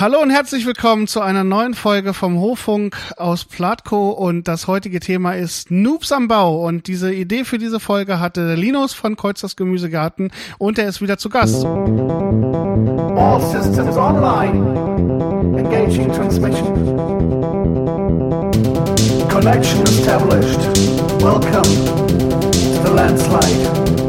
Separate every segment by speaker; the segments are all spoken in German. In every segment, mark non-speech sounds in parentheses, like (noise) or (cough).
Speaker 1: Hallo und herzlich willkommen zu einer neuen Folge vom Hoffunk aus Platko und das heutige Thema ist Noobs am Bau und diese Idee für diese Folge hatte der Linus von Kreuzers Gemüsegarten und er ist wieder zu Gast. All systems online. Engaging transmission. Connection established. Welcome to the landslide.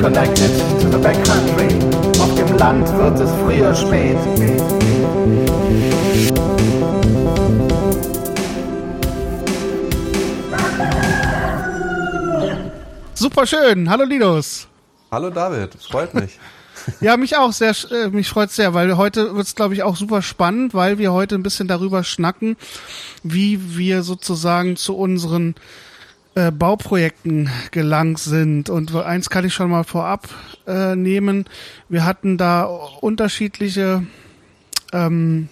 Speaker 1: Connected to the backcountry. Auf dem Land wird es früher spät. Super schön. Hallo Linus.
Speaker 2: Hallo David, es freut mich. (laughs) (laughs)
Speaker 1: Ja, mich auch sehr, äh, mich freut sehr, weil heute wird es, glaube ich, auch super spannend, weil wir heute ein bisschen darüber schnacken, wie wir sozusagen zu unseren äh, Bauprojekten gelangt sind. Und eins kann ich schon mal vorab äh, nehmen. Wir hatten da unterschiedliche ähm,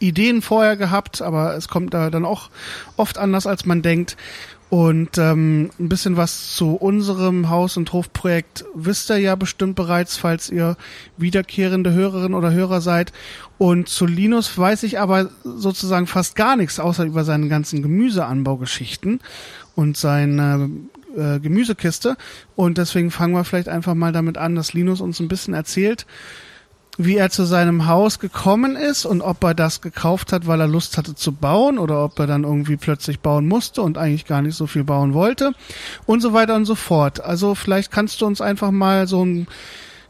Speaker 1: Ideen vorher gehabt, aber es kommt da dann auch oft anders, als man denkt. Und ähm, ein bisschen was zu unserem Haus- und Hofprojekt wisst ihr ja bestimmt bereits, falls ihr wiederkehrende Hörerin oder Hörer seid. Und zu Linus weiß ich aber sozusagen fast gar nichts, außer über seine ganzen Gemüseanbaugeschichten und seine äh, Gemüsekiste. Und deswegen fangen wir vielleicht einfach mal damit an, dass Linus uns ein bisschen erzählt, wie er zu seinem Haus gekommen ist und ob er das gekauft hat, weil er Lust hatte zu bauen oder ob er dann irgendwie plötzlich bauen musste und eigentlich gar nicht so viel bauen wollte und so weiter und so fort. Also vielleicht kannst du uns einfach mal so ein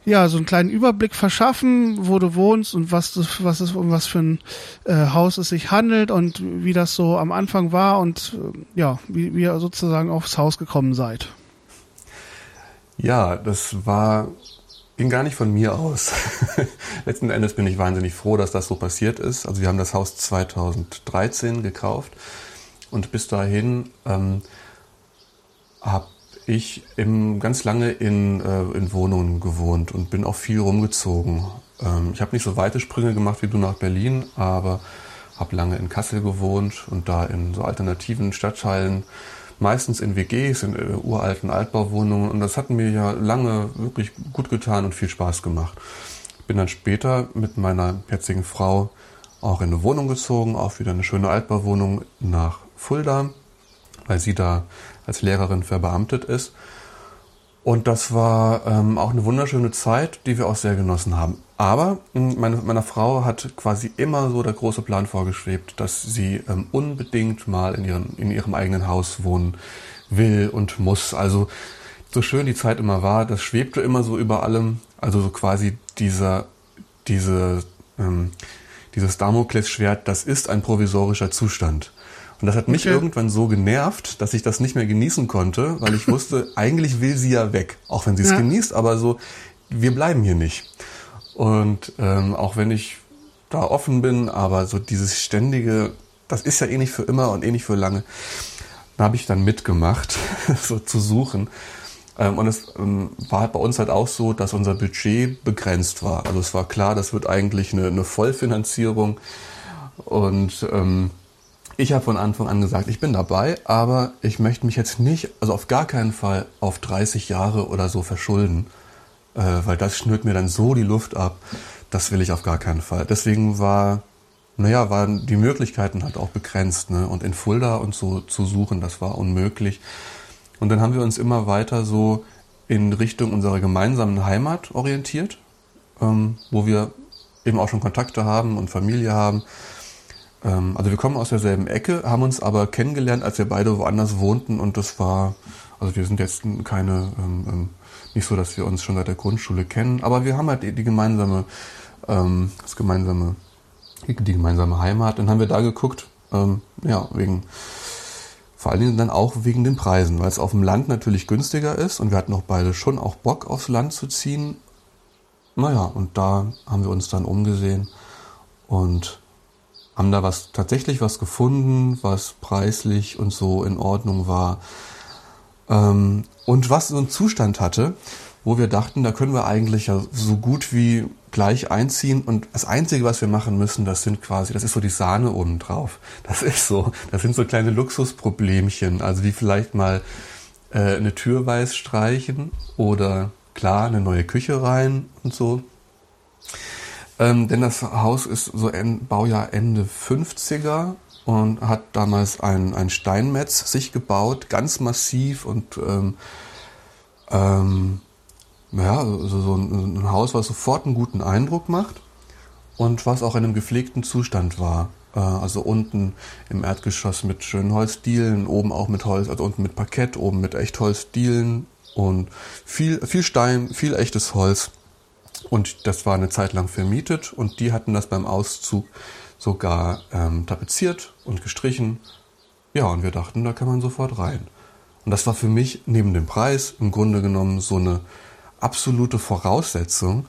Speaker 1: ja, so einen kleinen Überblick verschaffen, wo du wohnst und was was es um was für ein äh, Haus es sich handelt und wie das so am Anfang war und äh, ja, wie, wie ihr sozusagen aufs Haus gekommen seid.
Speaker 2: Ja, das war ging gar nicht von mir aus. (laughs) Letzten Endes bin ich wahnsinnig froh, dass das so passiert ist. Also wir haben das Haus 2013 gekauft und bis dahin ähm, habe ich im, ganz lange in, äh, in Wohnungen gewohnt und bin auch viel rumgezogen. Ähm, ich habe nicht so weite Sprünge gemacht wie du nach Berlin, aber habe lange in Kassel gewohnt und da in so alternativen Stadtteilen, meistens in WGs, in äh, uralten Altbauwohnungen. Und das hat mir ja lange wirklich gut getan und viel Spaß gemacht. Bin dann später mit meiner jetzigen Frau auch in eine Wohnung gezogen, auch wieder eine schöne Altbauwohnung nach Fulda, weil sie da als Lehrerin verbeamtet ist. Und das war ähm, auch eine wunderschöne Zeit, die wir auch sehr genossen haben. Aber hm, meine, meiner Frau hat quasi immer so der große Plan vorgeschwebt, dass sie ähm, unbedingt mal in, ihren, in ihrem eigenen Haus wohnen will und muss. Also so schön die Zeit immer war, das schwebte immer so über allem. Also so quasi dieser, diese, ähm, dieses Damoklesschwert, das ist ein provisorischer Zustand. Und das hat mich okay. irgendwann so genervt, dass ich das nicht mehr genießen konnte, weil ich wusste, (laughs) eigentlich will sie ja weg. Auch wenn sie es ja. genießt, aber so, wir bleiben hier nicht. Und ähm, auch wenn ich da offen bin, aber so dieses ständige, das ist ja eh nicht für immer und eh nicht für lange, da habe ich dann mitgemacht, (laughs) so zu suchen. Ähm, und es ähm, war bei uns halt auch so, dass unser Budget begrenzt war. Also es war klar, das wird eigentlich eine, eine Vollfinanzierung. Und ähm, ich habe von Anfang an gesagt, ich bin dabei, aber ich möchte mich jetzt nicht, also auf gar keinen Fall auf 30 Jahre oder so verschulden, äh, weil das schnürt mir dann so die Luft ab. Das will ich auf gar keinen Fall. Deswegen war, naja, waren die Möglichkeiten halt auch begrenzt. Ne? Und in Fulda und so zu suchen, das war unmöglich. Und dann haben wir uns immer weiter so in Richtung unserer gemeinsamen Heimat orientiert, ähm, wo wir eben auch schon Kontakte haben und Familie haben. Ähm, also wir kommen aus derselben Ecke, haben uns aber kennengelernt, als wir beide woanders wohnten und das war, also wir sind jetzt keine, ähm, ähm, nicht so, dass wir uns schon seit der Grundschule kennen, aber wir haben halt die, die gemeinsame, ähm, das gemeinsame, die, gemeinsame Heimat. Dann haben wir da geguckt, ähm, ja, wegen, vor allen Dingen dann auch wegen den Preisen, weil es auf dem Land natürlich günstiger ist und wir hatten auch beide schon auch Bock aufs Land zu ziehen. Naja, und da haben wir uns dann umgesehen und haben da was tatsächlich was gefunden, was preislich und so in Ordnung war ähm, und was so einen Zustand hatte, wo wir dachten, da können wir eigentlich ja so gut wie gleich einziehen und das Einzige, was wir machen müssen, das sind quasi, das ist so die Sahne oben drauf. Das ist so, das sind so kleine Luxusproblemchen, also wie vielleicht mal äh, eine Tür weiß streichen oder klar eine neue Küche rein und so. Ähm, denn das Haus ist so en, Baujahr Ende 50er und hat damals ein, ein Steinmetz sich gebaut, ganz massiv und ähm, ähm, ja, so, so ein, ein, Haus, was sofort einen guten Eindruck macht und was auch in einem gepflegten Zustand war. Äh, also unten im Erdgeschoss mit schönen Holzdielen, oben auch mit Holz, also unten mit Parkett, oben mit Echtholzdielen und viel, viel Stein, viel echtes Holz. Und das war eine Zeit lang vermietet und die hatten das beim Auszug sogar ähm, tapeziert und gestrichen. Ja, und wir dachten, da kann man sofort rein. Und das war für mich neben dem Preis im Grunde genommen so eine absolute Voraussetzung,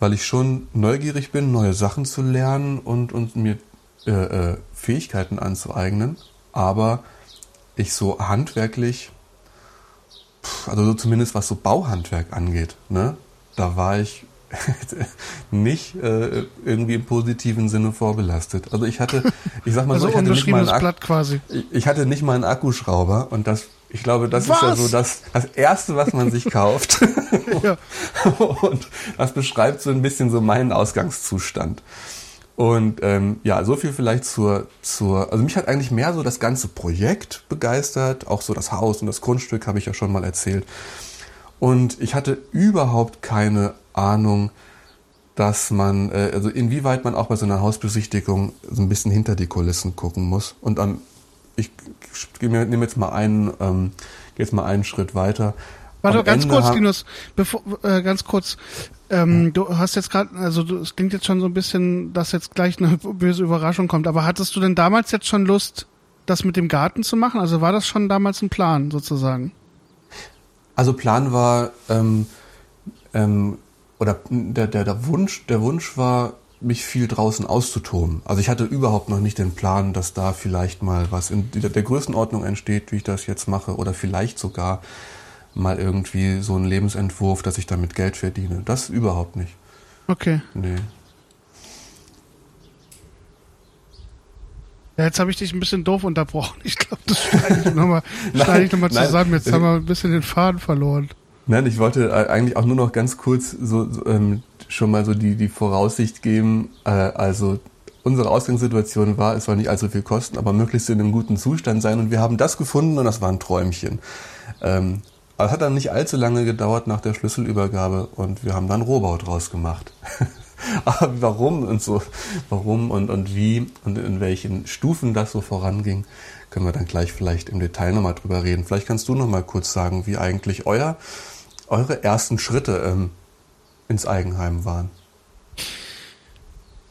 Speaker 2: weil ich schon neugierig bin, neue Sachen zu lernen und, und mir äh, äh, Fähigkeiten anzueignen, aber ich so handwerklich, also so zumindest was so Bauhandwerk angeht, ne, da war ich (laughs) nicht äh, irgendwie im positiven Sinne vorbelastet. Also ich hatte, ich sag mal also so, ich hatte, nicht mal einen quasi. ich hatte nicht mal einen Akkuschrauber und das ich glaube, das was? ist ja so das, das Erste, was man sich kauft. (laughs) (laughs) ja. Und das beschreibt so ein bisschen so meinen Ausgangszustand. Und ähm, ja, so viel vielleicht zur, zur, also mich hat eigentlich mehr so das ganze Projekt begeistert, auch so das Haus und das Grundstück habe ich ja schon mal erzählt. Und ich hatte überhaupt keine Ahnung, dass man, äh, also inwieweit man auch bei so einer Hausbesichtigung so ein bisschen hinter die Kulissen gucken muss. Und am ich nehme jetzt mal einen, ähm, gehe jetzt mal einen Schritt weiter.
Speaker 1: Warte, ganz kurz, Linus, bevor, äh, ganz kurz. Ähm, ja. Du hast jetzt gerade, also du, es klingt jetzt schon so ein bisschen, dass jetzt gleich eine (laughs) böse Überraschung kommt. Aber hattest du denn damals jetzt schon Lust, das mit dem Garten zu machen? Also war das schon damals ein Plan sozusagen?
Speaker 2: Also Plan war ähm, ähm, oder der, der, der Wunsch, der Wunsch war mich viel draußen auszutoben. Also ich hatte überhaupt noch nicht den Plan, dass da vielleicht mal was in der Größenordnung entsteht, wie ich das jetzt mache, oder vielleicht sogar mal irgendwie so ein Lebensentwurf, dass ich damit Geld verdiene. Das überhaupt nicht.
Speaker 1: Okay.
Speaker 2: Nee.
Speaker 1: Ja, jetzt habe ich dich ein bisschen doof unterbrochen. Ich glaube, das schneide ich nochmal noch (laughs) zusammen. Jetzt haben wir ein bisschen den Faden verloren.
Speaker 2: Nein, ich wollte äh, eigentlich auch nur noch ganz kurz so, so ähm, schon mal so die, die Voraussicht geben. Äh, also unsere Ausgangssituation war, es soll nicht allzu viel kosten, aber möglichst in einem guten Zustand sein. Und wir haben das gefunden und das war ein Träumchen. Ähm, aber es hat dann nicht allzu lange gedauert nach der Schlüsselübergabe und wir haben dann Rohbau draus gemacht. (laughs) aber warum und so, warum und, und wie und in welchen Stufen das so voranging, können wir dann gleich vielleicht im Detail nochmal drüber reden. Vielleicht kannst du nochmal kurz sagen, wie eigentlich euer, eure ersten Schritte ähm, ins Eigenheim waren.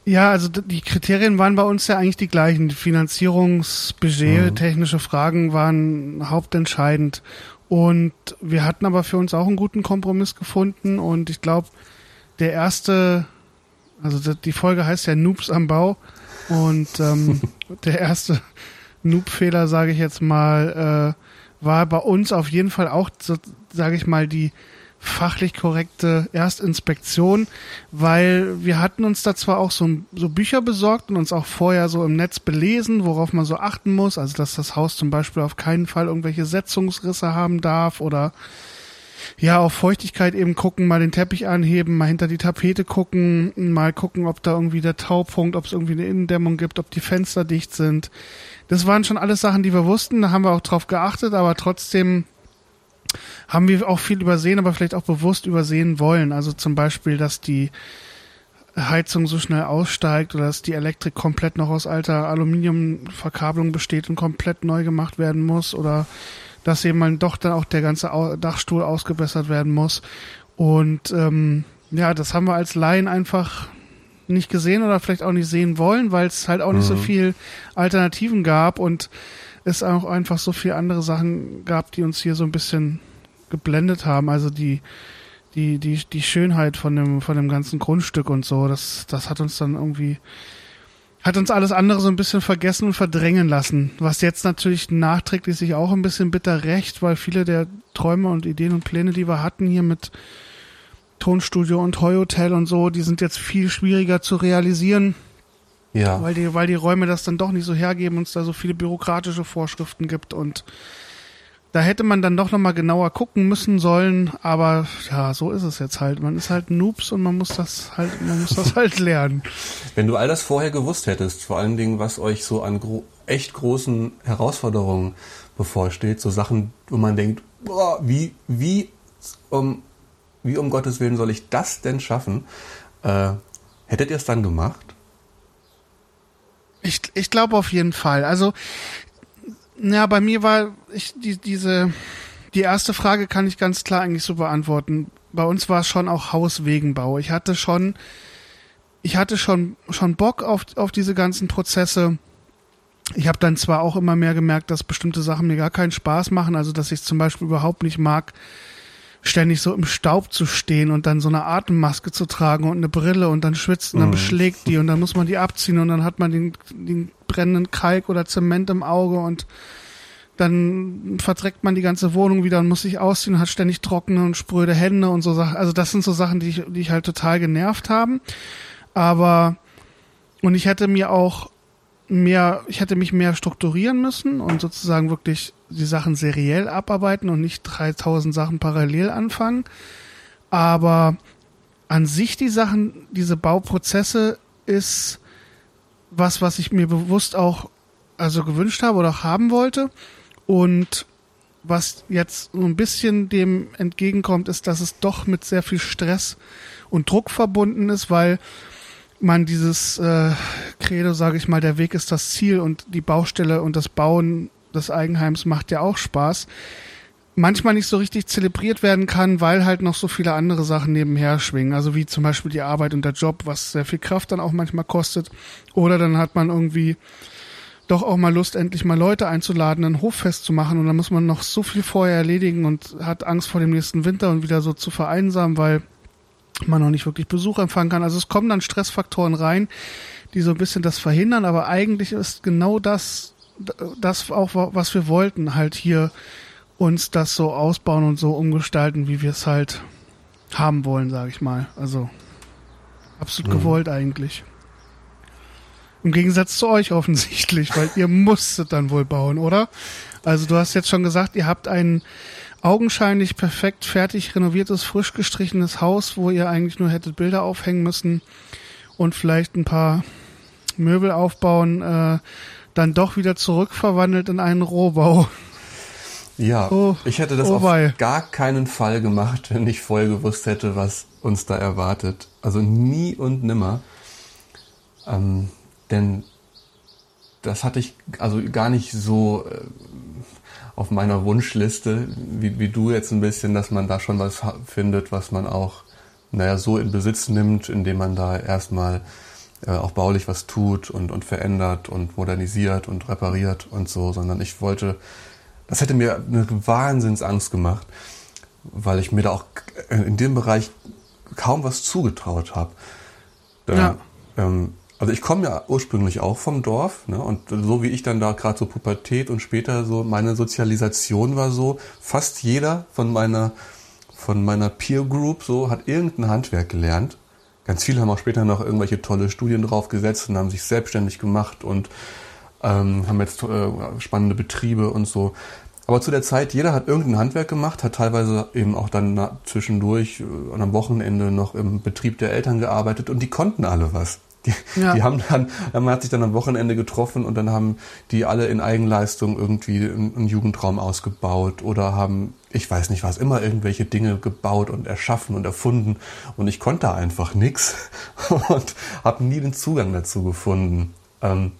Speaker 1: Ja, also die Kriterien waren bei uns ja eigentlich die gleichen. Finanzierungsbudget, mhm. technische Fragen waren hauptentscheidend. Und wir hatten aber für uns auch einen guten Kompromiss gefunden. Und ich glaube, der erste, also die Folge heißt ja Noobs am Bau. Und ähm, (laughs) der erste Noob-Fehler, sage ich jetzt mal, äh, war bei uns auf jeden Fall auch, so, sage ich mal, die fachlich korrekte Erstinspektion, weil wir hatten uns da zwar auch so, so Bücher besorgt und uns auch vorher so im Netz belesen, worauf man so achten muss, also dass das Haus zum Beispiel auf keinen Fall irgendwelche Setzungsrisse haben darf oder ja, auf Feuchtigkeit eben gucken, mal den Teppich anheben, mal hinter die Tapete gucken, mal gucken, ob da irgendwie der Taupunkt, ob es irgendwie eine Innendämmung gibt, ob die Fenster dicht sind. Das waren schon alles Sachen, die wir wussten, da haben wir auch drauf geachtet, aber trotzdem haben wir auch viel übersehen, aber vielleicht auch bewusst übersehen wollen. Also zum Beispiel, dass die Heizung so schnell aussteigt oder dass die Elektrik komplett noch aus alter Aluminiumverkabelung besteht und komplett neu gemacht werden muss oder dass eben mal doch dann auch der ganze Dachstuhl ausgebessert werden muss. Und ähm, ja, das haben wir als Laien einfach nicht gesehen oder vielleicht auch nicht sehen wollen, weil es halt auch nicht mhm. so viel Alternativen gab und es auch einfach so viele andere Sachen gab, die uns hier so ein bisschen geblendet haben. Also die, die, die, die Schönheit von dem, von dem ganzen Grundstück und so, das, das hat uns dann irgendwie hat uns alles andere so ein bisschen vergessen und verdrängen lassen. Was jetzt natürlich nachträglich sich auch ein bisschen bitter recht, weil viele der Träume und Ideen und Pläne, die wir hatten hier mit Tonstudio und Heuhotel und so, die sind jetzt viel schwieriger zu realisieren. Ja. Weil die, weil die Räume das dann doch nicht so hergeben und es da so viele bürokratische Vorschriften gibt und da hätte man dann doch nochmal genauer gucken müssen sollen, aber ja, so ist es jetzt halt. Man ist halt Noobs und man muss das halt, man muss das (laughs) halt lernen.
Speaker 2: Wenn du all das vorher gewusst hättest, vor allen Dingen, was euch so an gro echt großen Herausforderungen bevorsteht, so Sachen, wo man denkt, boah, wie, wie, um, wie um Gottes Willen soll ich das denn schaffen? Äh, hättet ihr es dann gemacht?
Speaker 1: Ich, ich glaube auf jeden Fall. Also ja, bei mir war ich die, diese die erste Frage kann ich ganz klar eigentlich so beantworten. Bei uns war es schon auch Hauswegenbau. Ich hatte schon ich hatte schon schon Bock auf auf diese ganzen Prozesse. Ich habe dann zwar auch immer mehr gemerkt, dass bestimmte Sachen mir gar keinen Spaß machen, also dass ich zum Beispiel überhaupt nicht mag, ständig so im Staub zu stehen und dann so eine Atemmaske zu tragen und eine Brille und dann schwitzt und dann mhm. beschlägt die und dann muss man die abziehen und dann hat man den, den brennenden Kalk oder Zement im Auge und dann verdreckt man die ganze Wohnung wieder und muss sich ausziehen und hat ständig trockene und spröde Hände und so Sachen. Also das sind so Sachen, die ich, die ich halt total genervt haben. Aber und ich hätte mir auch mehr, ich hätte mich mehr strukturieren müssen und sozusagen wirklich die Sachen seriell abarbeiten und nicht 3000 Sachen parallel anfangen. Aber an sich die Sachen, diese Bauprozesse ist was, was ich mir bewusst auch also gewünscht habe oder auch haben wollte. Und was jetzt so ein bisschen dem entgegenkommt, ist, dass es doch mit sehr viel Stress und Druck verbunden ist, weil man dieses äh, Credo, sage ich mal, der Weg ist das Ziel und die Baustelle und das Bauen des Eigenheims macht ja auch Spaß, manchmal nicht so richtig zelebriert werden kann, weil halt noch so viele andere Sachen nebenher schwingen. Also wie zum Beispiel die Arbeit und der Job, was sehr viel Kraft dann auch manchmal kostet. Oder dann hat man irgendwie doch auch mal Lust, endlich mal Leute einzuladen, ein Hoffest zu machen und dann muss man noch so viel vorher erledigen und hat Angst vor dem nächsten Winter und wieder so zu vereinsamen, weil man noch nicht wirklich Besuch empfangen kann. Also es kommen dann Stressfaktoren rein, die so ein bisschen das verhindern, aber eigentlich ist genau das das auch, was wir wollten, halt hier uns das so ausbauen und so umgestalten, wie wir es halt haben wollen, sage ich mal. Also absolut mhm. gewollt eigentlich. Im Gegensatz zu euch offensichtlich, weil ihr (laughs) musstet dann wohl bauen, oder? Also du hast jetzt schon gesagt, ihr habt ein augenscheinlich perfekt fertig renoviertes, frisch gestrichenes Haus, wo ihr eigentlich nur hättet Bilder aufhängen müssen und vielleicht ein paar Möbel aufbauen. Äh, dann doch wieder zurückverwandelt in einen Rohbau.
Speaker 2: Ja, oh, ich hätte das oh auf wei. gar keinen Fall gemacht, wenn ich vorher gewusst hätte, was uns da erwartet. Also nie und nimmer. Ähm, denn das hatte ich also gar nicht so äh, auf meiner Wunschliste, wie, wie du jetzt ein bisschen, dass man da schon was findet, was man auch, naja, so in Besitz nimmt, indem man da erstmal äh, auch baulich was tut und, und verändert und modernisiert und repariert und so, sondern ich wollte, das hätte mir eine Wahnsinnsangst gemacht, weil ich mir da auch in dem Bereich kaum was zugetraut habe. Ja. Ähm, also ich komme ja ursprünglich auch vom Dorf, ne? Und so wie ich dann da gerade so Pubertät und später so meine Sozialisation war so, fast jeder von meiner von meiner Peer Group so hat irgendein Handwerk gelernt Ganz viele haben auch später noch irgendwelche tolle Studien draufgesetzt und haben sich selbstständig gemacht und ähm, haben jetzt äh, spannende Betriebe und so. Aber zu der Zeit, jeder hat irgendein Handwerk gemacht, hat teilweise eben auch dann zwischendurch äh, am Wochenende noch im Betrieb der Eltern gearbeitet und die konnten alle was. Die, ja. die haben dann, man hat sich dann am Wochenende getroffen und dann haben die alle in Eigenleistung irgendwie einen Jugendraum ausgebaut oder haben, ich weiß nicht was, immer irgendwelche Dinge gebaut und erschaffen und erfunden und ich konnte einfach nichts (laughs) und habe nie den Zugang dazu gefunden. Ähm,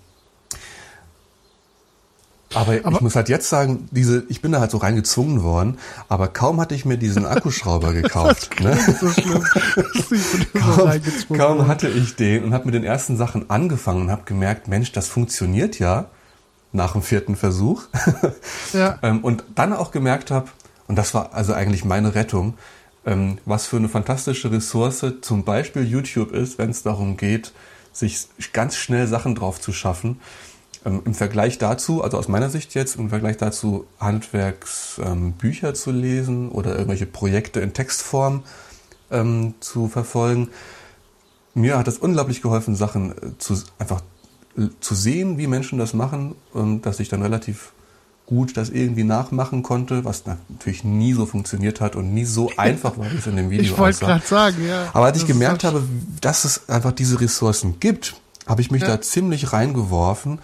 Speaker 2: aber, aber, ich muss halt jetzt sagen, diese, ich bin da halt so reingezwungen worden, aber kaum hatte ich mir diesen Akkuschrauber (laughs) gekauft. ne? so schlimm. (laughs) kaum, kaum hatte ich den und habe mit den ersten Sachen angefangen und habe gemerkt, Mensch, das funktioniert ja nach dem vierten Versuch. ja. Ähm, und dann auch gemerkt habe, und das war also eigentlich meine Rettung, ähm, was für eine fantastische Ressource zum Beispiel YouTube ist, wenn es darum geht, sich ganz schnell Sachen drauf zu schaffen. Ähm, Im Vergleich dazu, also aus meiner Sicht jetzt, im Vergleich dazu Handwerksbücher ähm, zu lesen oder irgendwelche Projekte in Textform ähm, zu verfolgen. Mir hat es unglaublich geholfen, Sachen äh, zu, einfach äh, zu sehen, wie Menschen das machen und dass ich dann relativ gut das irgendwie nachmachen konnte, was natürlich nie so funktioniert hat und nie so einfach war, wie es in dem (laughs) Video
Speaker 1: Ich wollte gerade sagen, ja.
Speaker 2: Aber als ich gemerkt habe, dass es einfach diese Ressourcen gibt, habe ich mich ja. da ziemlich reingeworfen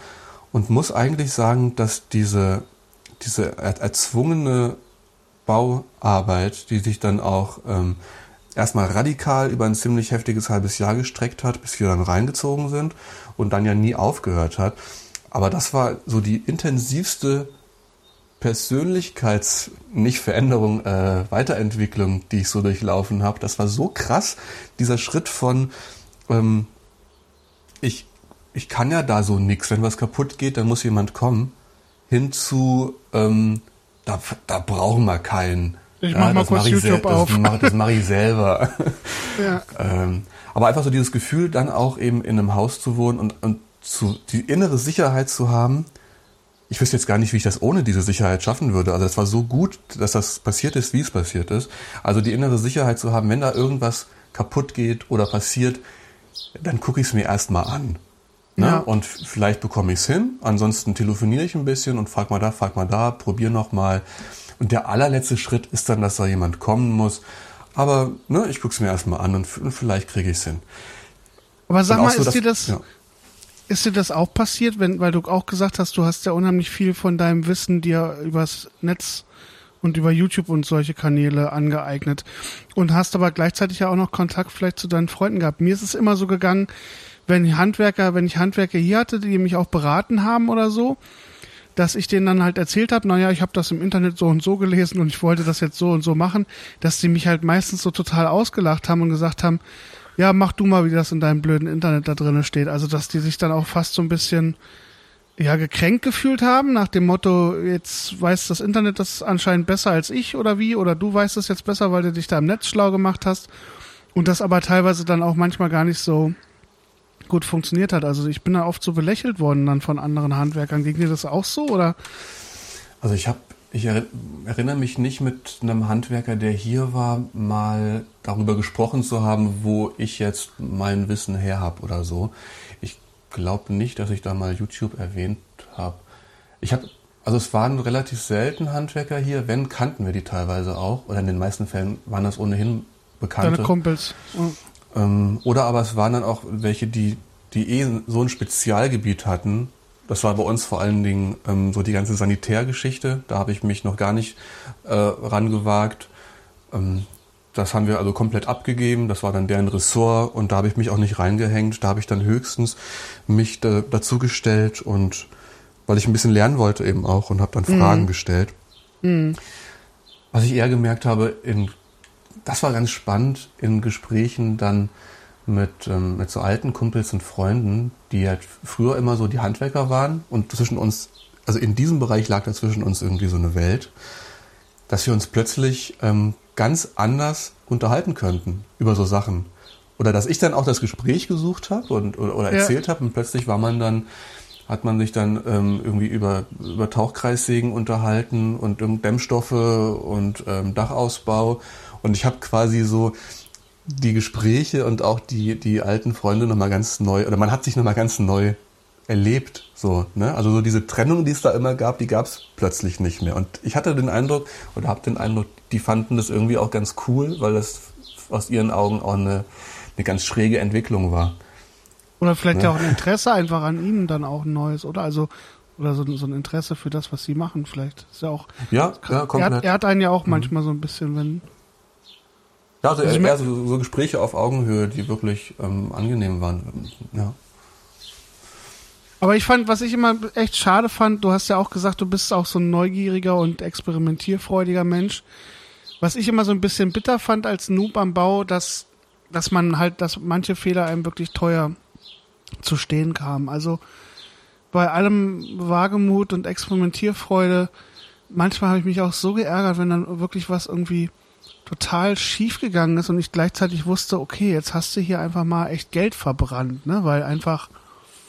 Speaker 2: und muss eigentlich sagen, dass diese, diese erzwungene Bauarbeit, die sich dann auch ähm, erstmal radikal über ein ziemlich heftiges halbes Jahr gestreckt hat, bis wir dann reingezogen sind und dann ja nie aufgehört hat. Aber das war so die intensivste Persönlichkeits, nicht Veränderung, äh, Weiterentwicklung, die ich so durchlaufen habe, das war so krass, dieser Schritt von, ähm, ich, ich kann ja da so nix, wenn was kaputt geht, dann muss jemand kommen, hin zu, ähm, da, da brauchen wir keinen.
Speaker 1: Ich mach ja, mal kurz mach YouTube auf.
Speaker 2: Das mache mach ich selber. (laughs) ja. ähm, aber einfach so dieses Gefühl, dann auch eben in einem Haus zu wohnen und, und zu, die innere Sicherheit zu haben, ich wüsste jetzt gar nicht, wie ich das ohne diese Sicherheit schaffen würde. Also es war so gut, dass das passiert ist, wie es passiert ist. Also die innere Sicherheit zu haben, wenn da irgendwas kaputt geht oder passiert, dann gucke ich es mir erstmal an. Ne? Ja. Und vielleicht bekomme ich es hin. Ansonsten telefoniere ich ein bisschen und frag mal da, frag mal da, probier noch mal. Und der allerletzte Schritt ist dann, dass da jemand kommen muss. Aber ne, ich gucke es mir erstmal an und, und vielleicht kriege ich es hin.
Speaker 1: Aber sag mal, so, ist dass, dir das, ja. Ist dir das auch passiert, wenn, weil du auch gesagt hast, du hast ja unheimlich viel von deinem Wissen dir übers Netz und über YouTube und solche Kanäle angeeignet und hast aber gleichzeitig ja auch noch Kontakt vielleicht zu deinen Freunden gehabt. Mir ist es immer so gegangen, wenn Handwerker, wenn ich Handwerker hier hatte, die mich auch beraten haben oder so, dass ich denen dann halt erzählt habe, naja, ich habe das im Internet so und so gelesen und ich wollte das jetzt so und so machen, dass die mich halt meistens so total ausgelacht haben und gesagt haben, ja, mach du mal, wie das in deinem blöden Internet da drinnen steht. Also, dass die sich dann auch fast so ein bisschen ja gekränkt gefühlt haben nach dem Motto, jetzt weiß das Internet das anscheinend besser als ich oder wie oder du weißt es jetzt besser, weil du dich da im Netz schlau gemacht hast und das aber teilweise dann auch manchmal gar nicht so gut funktioniert hat. Also ich bin da oft so belächelt worden dann von anderen Handwerkern. Ging dir das auch so oder?
Speaker 2: Also ich habe ich erinnere mich nicht mit einem Handwerker, der hier war, mal darüber gesprochen zu haben, wo ich jetzt mein Wissen her habe oder so. Ich glaube nicht, dass ich da mal YouTube erwähnt habe. Ich habe, also es waren relativ selten Handwerker hier, wenn kannten wir die teilweise auch, oder in den meisten Fällen waren das ohnehin Bekannte.
Speaker 1: Deine Kumpels.
Speaker 2: Mhm. oder aber es waren dann auch welche, die, die eh so ein Spezialgebiet hatten, das war bei uns vor allen Dingen ähm, so die ganze Sanitärgeschichte. Da habe ich mich noch gar nicht äh, rangewagt. Ähm, das haben wir also komplett abgegeben. Das war dann deren Ressort und da habe ich mich auch nicht reingehängt. Da habe ich dann höchstens mich da, dazu gestellt und weil ich ein bisschen lernen wollte eben auch und habe dann mhm. Fragen gestellt. Mhm. Was ich eher gemerkt habe, in, das war ganz spannend in Gesprächen dann mit, ähm, mit so alten Kumpels und Freunden, die halt früher immer so die Handwerker waren und zwischen uns, also in diesem Bereich lag da zwischen uns irgendwie so eine Welt, dass wir uns plötzlich ähm, ganz anders unterhalten könnten über so Sachen. Oder dass ich dann auch das Gespräch gesucht habe und oder, oder erzählt ja. habe und plötzlich war man dann hat man sich dann ähm, irgendwie über, über Tauchkreissägen unterhalten und um Dämmstoffe und ähm, Dachausbau. Und ich habe quasi so die Gespräche und auch die, die alten Freunde nochmal ganz neu, oder man hat sich nochmal ganz neu erlebt. So, ne? Also so diese Trennung, die es da immer gab, die gab es plötzlich nicht mehr. Und ich hatte den Eindruck, oder habe den Eindruck, die fanden das irgendwie auch ganz cool, weil das aus ihren Augen auch eine, eine ganz schräge Entwicklung war.
Speaker 1: Oder vielleicht ne? ja auch ein Interesse einfach an ihnen dann auch ein neues, oder? Also, oder so, so ein Interesse für das, was sie machen, vielleicht. Ist ja auch.
Speaker 2: Ja, ja komplett.
Speaker 1: Er hat, er hat einen ja auch mhm. manchmal so ein bisschen, wenn,
Speaker 2: ja, also, also eher so, so, Gespräche auf Augenhöhe, die wirklich ähm, angenehm waren. Ja.
Speaker 1: Aber ich fand, was ich immer echt schade fand, du hast ja auch gesagt, du bist auch so ein neugieriger und experimentierfreudiger Mensch. Was ich immer so ein bisschen bitter fand als Noob am Bau, dass, dass man halt, dass manche Fehler einem wirklich teuer zu stehen kamen. Also bei allem Wagemut und Experimentierfreude, manchmal habe ich mich auch so geärgert, wenn dann wirklich was irgendwie total schief gegangen ist und ich gleichzeitig wusste, okay, jetzt hast du hier einfach mal echt Geld verbrannt, ne? Weil einfach.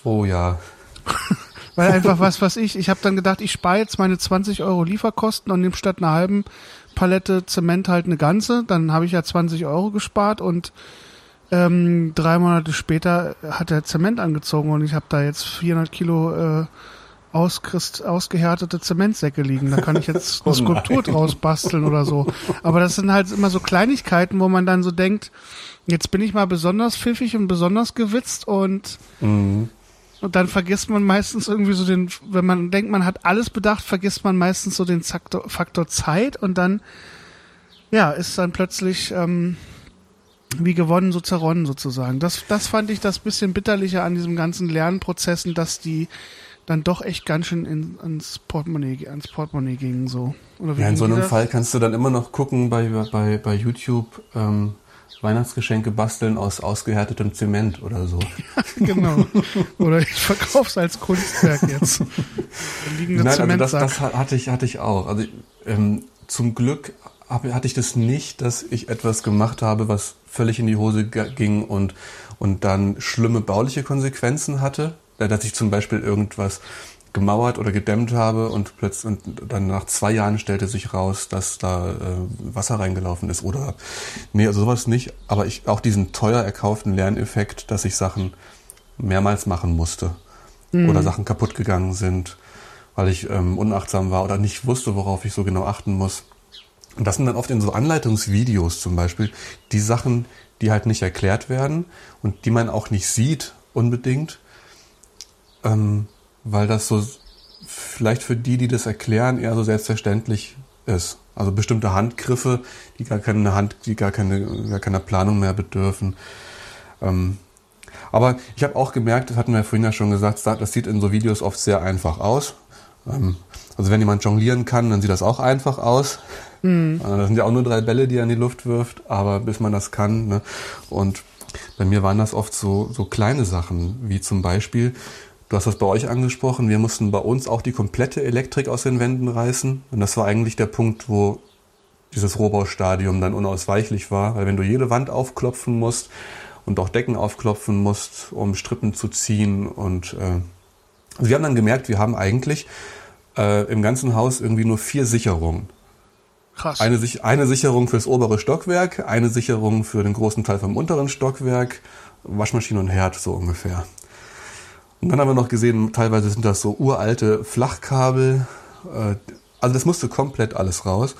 Speaker 2: Oh ja. (laughs)
Speaker 1: weil einfach was, was ich, ich habe dann gedacht, ich spare jetzt meine 20 Euro Lieferkosten und nehme statt einer halben Palette Zement halt eine ganze. Dann habe ich ja 20 Euro gespart und ähm, drei Monate später hat der Zement angezogen und ich habe da jetzt 400 Kilo äh, auskrist ausgehärtete Zementsäcke liegen. Da kann ich jetzt (laughs) eine oh Skulptur draus basteln oder so. Aber das sind halt immer so Kleinigkeiten, wo man dann so denkt, jetzt bin ich mal besonders pfiffig und besonders gewitzt und, mhm. und dann vergisst man meistens irgendwie so den, wenn man denkt, man hat alles bedacht, vergisst man meistens so den Faktor, Faktor Zeit und dann, ja, ist dann plötzlich, ähm, wie gewonnen, so zerronnen sozusagen. Das, das fand ich das bisschen bitterliche an diesem ganzen Lernprozessen, dass die dann doch echt ganz schön in, ans Portemonnaie, ans Portemonnaie gingen so.
Speaker 2: Oder wie ja, in so einem Fall kannst du dann immer noch gucken bei, bei, bei YouTube ähm, Weihnachtsgeschenke basteln aus ausgehärtetem Zement oder so. (laughs)
Speaker 1: Genau. Oder ich verkaufe es als Kunstwerk jetzt. (laughs)
Speaker 2: Nein, also das, das hatte ich, hatte ich auch. Also ähm, zum Glück hatte ich das nicht, dass ich etwas gemacht habe, was völlig in die Hose ging und, und dann schlimme bauliche Konsequenzen hatte dass ich zum Beispiel irgendwas gemauert oder gedämmt habe und plötzlich und dann nach zwei Jahren stellte sich raus, dass da äh, Wasser reingelaufen ist oder nee, also sowas nicht, aber ich auch diesen teuer erkauften Lerneffekt, dass ich Sachen mehrmals machen musste mhm. oder Sachen kaputt gegangen sind, weil ich ähm, unachtsam war oder nicht wusste, worauf ich so genau achten muss. Und das sind dann oft in so Anleitungsvideos zum Beispiel die Sachen, die halt nicht erklärt werden und die man auch nicht sieht unbedingt ähm, weil das so vielleicht für die, die das erklären, eher so selbstverständlich ist. Also bestimmte Handgriffe, die gar keine Hand, die gar keine, gar keine Planung mehr bedürfen. Ähm, aber ich habe auch gemerkt, das hatten wir ja vorhin ja schon gesagt, das sieht in so Videos oft sehr einfach aus. Ähm, also wenn jemand jonglieren kann, dann sieht das auch einfach aus. Mhm. Das sind ja auch nur drei Bälle, die er in die Luft wirft, aber bis man das kann. Ne? Und bei mir waren das oft so, so kleine Sachen, wie zum Beispiel, Du hast das bei euch angesprochen. Wir mussten bei uns auch die komplette Elektrik aus den Wänden reißen. Und das war eigentlich der Punkt, wo dieses Rohbaustadium dann unausweichlich war. Weil wenn du jede Wand aufklopfen musst und auch Decken aufklopfen musst, um Strippen zu ziehen und äh, also wir haben dann gemerkt, wir haben eigentlich äh, im ganzen Haus irgendwie nur vier Sicherungen. Krass. Eine, eine Sicherung fürs obere Stockwerk, eine Sicherung für den großen Teil vom unteren Stockwerk, Waschmaschine und Herd so ungefähr. Und dann haben wir noch gesehen, teilweise sind das so uralte Flachkabel. Äh, also das musste komplett alles raus.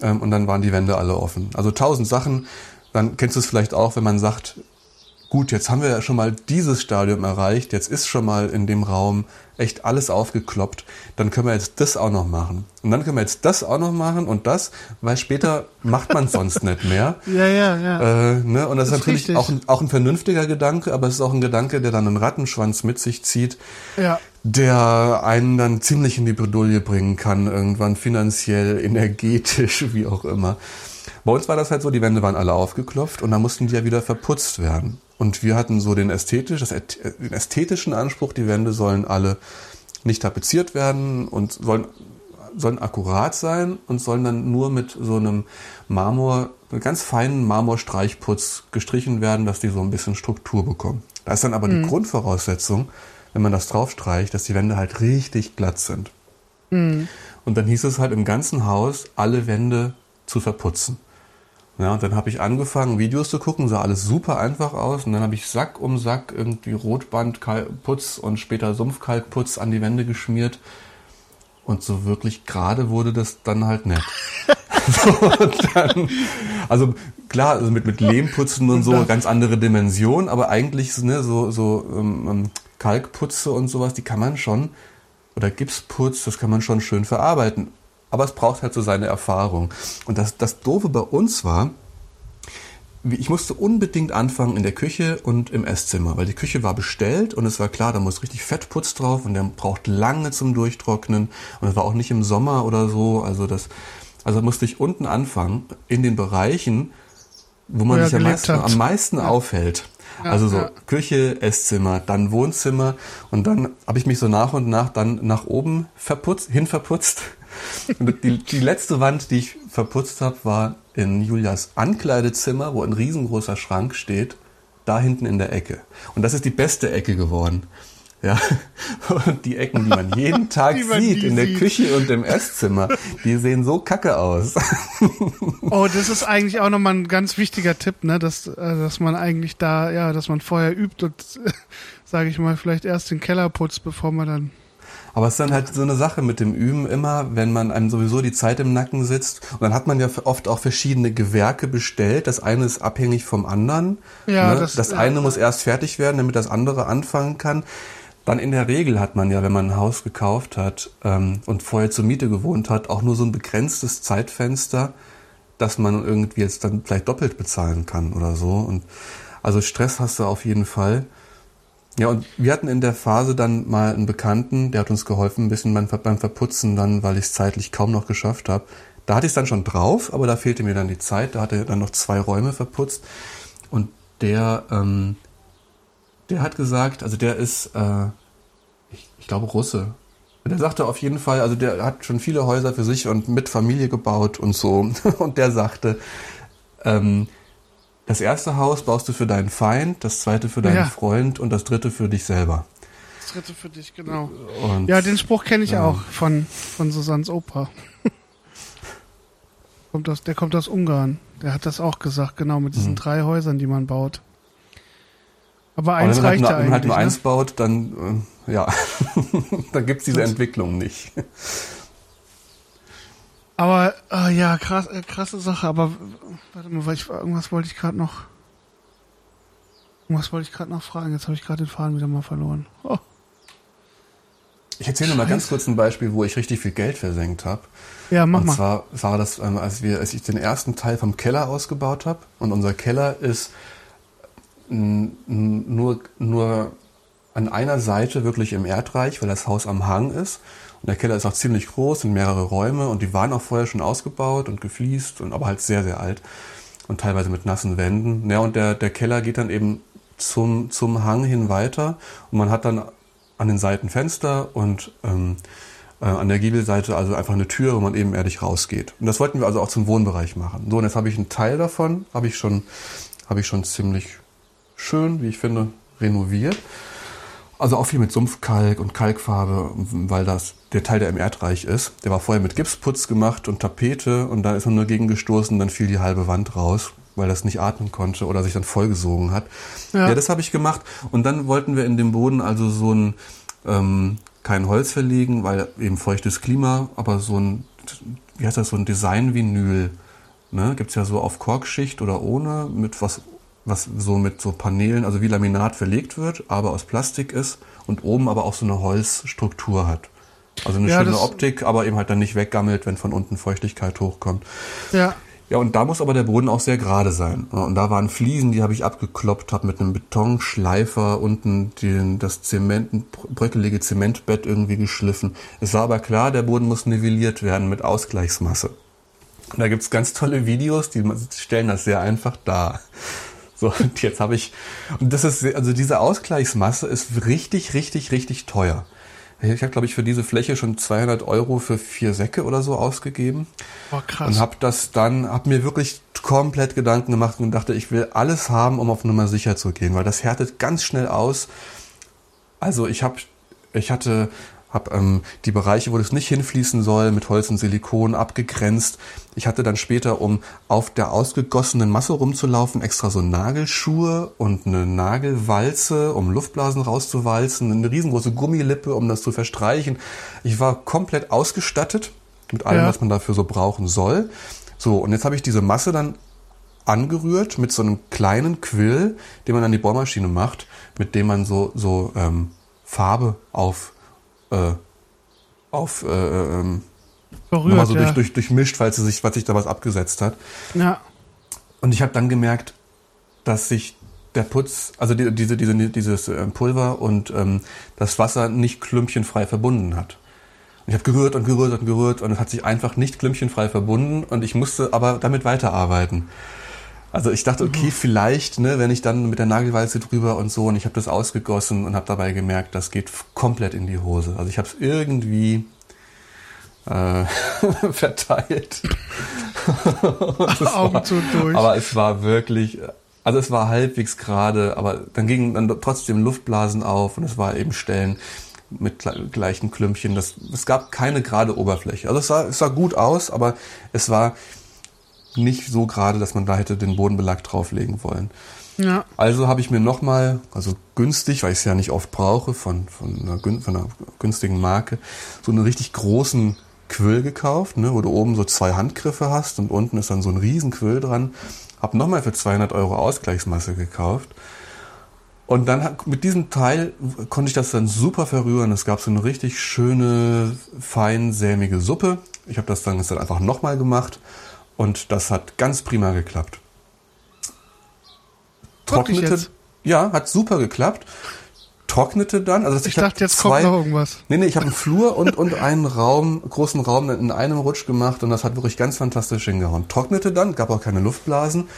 Speaker 2: Ähm, und dann waren die Wände alle offen. Also tausend Sachen. Dann kennst du es vielleicht auch, wenn man sagt, gut, jetzt haben wir ja schon mal dieses Stadium erreicht, jetzt ist schon mal in dem Raum echt alles aufgekloppt, dann können wir jetzt das auch noch machen. Und dann können wir jetzt das auch noch machen und das, weil später (laughs) macht man sonst nicht mehr.
Speaker 1: Ja, ja, ja.
Speaker 2: Äh, ne? Und das, das ist natürlich auch ein, auch ein vernünftiger Gedanke, aber es ist auch ein Gedanke, der dann einen Rattenschwanz mit sich zieht, ja. der einen dann ziemlich in die Bredouille bringen kann, irgendwann finanziell, (laughs) energetisch, wie auch immer. Bei uns war das halt so, die Wände waren alle aufgeklopft und dann mussten die ja wieder verputzt werden. Und wir hatten so den, ästhetisch, das, den ästhetischen Anspruch, die Wände sollen alle nicht tapeziert werden und sollen, sollen akkurat sein und sollen dann nur mit so einem Marmor, ganz feinen Marmorstreichputz gestrichen werden, dass die so ein bisschen Struktur bekommen. Da ist dann aber mhm. die Grundvoraussetzung, wenn man das draufstreicht, dass die Wände halt richtig glatt sind. Mhm. Und dann hieß es halt im ganzen Haus, alle Wände zu verputzen. Ja, und dann habe ich angefangen, Videos zu gucken, sah alles super einfach aus. Und dann habe ich Sack um Sack irgendwie Rotbandputz und später Sumpfkalkputz an die Wände geschmiert. Und so wirklich gerade wurde das dann halt nett. (laughs) so, dann, also klar, also mit, mit Lehmputzen und so, ganz andere Dimension, aber eigentlich ne, so, so ähm, ähm, Kalkputze und sowas, die kann man schon, oder Gipsputz, das kann man schon schön verarbeiten aber es braucht halt so seine Erfahrung. Und das, das Doofe bei uns war, ich musste unbedingt anfangen in der Küche und im Esszimmer, weil die Küche war bestellt und es war klar, da muss richtig Fettputz drauf und der braucht lange zum Durchtrocknen und es war auch nicht im Sommer oder so, also das, also musste ich unten anfangen in den Bereichen, wo man sich am meisten, am meisten ja. aufhält. Ja, also so ja. Küche, Esszimmer, dann Wohnzimmer und dann habe ich mich so nach und nach dann nach oben verputzt, hin verputzt die, die letzte Wand, die ich verputzt habe, war in Julias Ankleidezimmer, wo ein riesengroßer Schrank steht, da hinten in der Ecke. Und das ist die beste Ecke geworden. Ja, und die Ecken, die man jeden (laughs) Tag sieht, in der sieht. Küche und im Esszimmer, die sehen so kacke aus.
Speaker 1: Oh, das ist eigentlich auch nochmal ein ganz wichtiger Tipp, ne, dass, äh, dass man eigentlich da, ja, dass man vorher übt und, (laughs) sage ich mal, vielleicht erst den Keller putzt, bevor man dann
Speaker 2: aber es ist dann halt so eine Sache mit dem Üben immer, wenn man einem sowieso die Zeit im Nacken sitzt. Und dann hat man ja oft auch verschiedene Gewerke bestellt. Das eine ist abhängig vom anderen. Ja, ne? das, das eine ja. muss erst fertig werden, damit das andere anfangen kann. Dann in der Regel hat man ja, wenn man ein Haus gekauft hat ähm, und vorher zur Miete gewohnt hat, auch nur so ein begrenztes Zeitfenster, dass man irgendwie jetzt dann vielleicht doppelt bezahlen kann oder so. Und also Stress hast du auf jeden Fall. Ja, und wir hatten in der Phase dann mal einen Bekannten, der hat uns geholfen, ein bisschen beim, beim Verputzen dann, weil ich es zeitlich kaum noch geschafft habe. Da hatte ich es dann schon drauf, aber da fehlte mir dann die Zeit. Da hatte er dann noch zwei Räume verputzt. Und der, ähm, der hat gesagt, also der ist, äh, ich, ich glaube, Russe. Der sagte auf jeden Fall, also der hat schon viele Häuser für sich und mit Familie gebaut und so. (laughs) Und der sagte, ähm, das erste Haus baust du für deinen Feind, das zweite für deinen ja. Freund und das dritte für dich selber.
Speaker 1: Das dritte für dich, genau. Und, ja, den Spruch kenne ich ja. auch von, von Susannes Opa. (laughs) kommt aus, der kommt aus Ungarn. Der hat das auch gesagt, genau, mit diesen mhm. drei Häusern, die man baut. Aber eins
Speaker 2: Aber
Speaker 1: reicht
Speaker 2: halt
Speaker 1: ja eigentlich.
Speaker 2: Wenn man halt nur
Speaker 1: ne?
Speaker 2: eins baut, dann, äh, ja, (laughs) dann gibt's diese das Entwicklung nicht.
Speaker 1: Aber äh, ja, krass, äh, krasse Sache. Aber warte mal, weil ich, irgendwas wollte ich gerade noch. Irgendwas wollte ich gerade noch fragen. Jetzt habe ich gerade den Faden wieder mal verloren. Oh.
Speaker 2: Ich erzähle mal ganz kurz ein Beispiel, wo ich richtig viel Geld versenkt habe.
Speaker 1: Ja, mach mal.
Speaker 2: Und zwar war das, ähm, als wir, als ich den ersten Teil vom Keller ausgebaut habe. Und unser Keller ist nur, nur an einer Seite wirklich im Erdreich, weil das Haus am Hang ist. Und der Keller ist auch ziemlich groß, sind mehrere Räume und die waren auch vorher schon ausgebaut und gefliest und aber halt sehr, sehr alt und teilweise mit nassen Wänden. Ja, und der, der Keller geht dann eben zum, zum Hang hin weiter und man hat dann an den Seiten Fenster und ähm, äh, an der Giebelseite also einfach eine Tür, wo man eben ehrlich rausgeht. Und das wollten wir also auch zum Wohnbereich machen. So, und jetzt habe ich einen Teil davon, habe ich schon, habe ich schon ziemlich schön, wie ich finde, renoviert. Also auch viel mit Sumpfkalk und Kalkfarbe, weil das der Teil, der im Erdreich ist. Der war vorher mit Gipsputz gemacht und Tapete und da ist man nur gegen gestoßen, dann fiel die halbe Wand raus, weil das nicht atmen konnte oder sich dann vollgesogen hat. Ja, ja das habe ich gemacht. Und dann wollten wir in dem Boden also so ein ähm, kein Holz verlegen, weil eben feuchtes Klima, aber so ein, wie heißt das, so ein Design-Vinyl. Ne? Gibt ja so auf Korkschicht oder ohne, mit was was so mit so Paneelen, also wie Laminat verlegt wird, aber aus Plastik ist und oben aber auch so eine Holzstruktur hat. Also eine ja, schöne Optik, aber eben halt dann nicht weggammelt, wenn von unten Feuchtigkeit hochkommt.
Speaker 1: Ja.
Speaker 2: Ja, und da muss aber der Boden auch sehr gerade sein. Und da waren Fliesen, die habe ich abgekloppt, habe mit einem Betonschleifer unten den, das Zement, bröckelige Zementbett irgendwie geschliffen. Es war aber klar, der Boden muss nivelliert werden mit Ausgleichsmasse. Und da gibt's ganz tolle Videos, die stellen das sehr einfach dar. So, (laughs) und jetzt habe ich, und das ist, also diese Ausgleichsmasse ist richtig, richtig, richtig teuer. Ich habe, glaube ich, für diese Fläche schon 200 Euro für vier Säcke oder so ausgegeben.
Speaker 1: Boah, krass.
Speaker 2: Und habe das dann, habe mir wirklich komplett Gedanken gemacht und dachte, ich will alles haben, um auf Nummer sicher zu gehen, weil das härtet ganz schnell aus. Also ich habe, ich hatte habe ähm, die Bereiche, wo das nicht hinfließen soll, mit Holz und Silikon abgegrenzt. Ich hatte dann später, um auf der ausgegossenen Masse rumzulaufen, extra so Nagelschuhe und eine Nagelwalze, um Luftblasen rauszuwalzen, eine riesengroße Gummilippe, um das zu verstreichen. Ich war komplett ausgestattet mit allem, ja. was man dafür so brauchen soll. So, und jetzt habe ich diese Masse dann angerührt mit so einem kleinen Quill, den man an die Bohrmaschine macht, mit dem man so, so ähm, Farbe auf äh, auf äh, ähm, Berührt, so ja. durch, durch, durchmischt, falls sich, falls sich da was abgesetzt hat.
Speaker 1: Ja.
Speaker 2: Und ich habe dann gemerkt, dass sich der Putz, also die, diese, diese, dieses äh, Pulver und ähm, das Wasser nicht klümpchenfrei verbunden hat. Und ich habe gerührt und gerührt und gerührt und es hat sich einfach nicht klümpchenfrei verbunden und ich musste aber damit weiterarbeiten. Also ich dachte, okay, mhm. vielleicht, ne, wenn ich dann mit der Nagelwalze drüber und so und ich habe das ausgegossen und habe dabei gemerkt, das geht komplett in die Hose. Also ich habe es irgendwie äh, (laughs) verteilt. (laughs)
Speaker 1: Augen
Speaker 2: war,
Speaker 1: zu durch.
Speaker 2: Aber es war wirklich, also es war halbwegs gerade, aber dann gingen dann trotzdem Luftblasen auf und es war eben Stellen mit gleichen Klümpchen. Das, es gab keine gerade Oberfläche. Also es sah, es sah gut aus, aber es war nicht so gerade, dass man da hätte den Bodenbelag drauflegen wollen.
Speaker 1: Ja.
Speaker 2: Also habe ich mir nochmal, also günstig, weil ich es ja nicht oft brauche, von, von, einer, von einer günstigen Marke, so einen richtig großen Quill gekauft, ne, wo du oben so zwei Handgriffe hast und unten ist dann so ein riesen Quill dran. Hab nochmal für 200 Euro Ausgleichsmasse gekauft. Und dann mit diesem Teil konnte ich das dann super verrühren. Es gab so eine richtig schöne, fein sämige Suppe. Ich habe das dann, das dann einfach nochmal gemacht und das hat ganz prima geklappt. Trocknete, ja, hat super geklappt. Trocknete dann, also
Speaker 1: ich, ich dachte, jetzt zwei, kommt noch irgendwas.
Speaker 2: Nee, nee, ich habe einen Flur und, und einen Raum, großen Raum in einem Rutsch gemacht und das hat wirklich ganz fantastisch hingehauen. Trocknete dann, gab auch keine Luftblasen,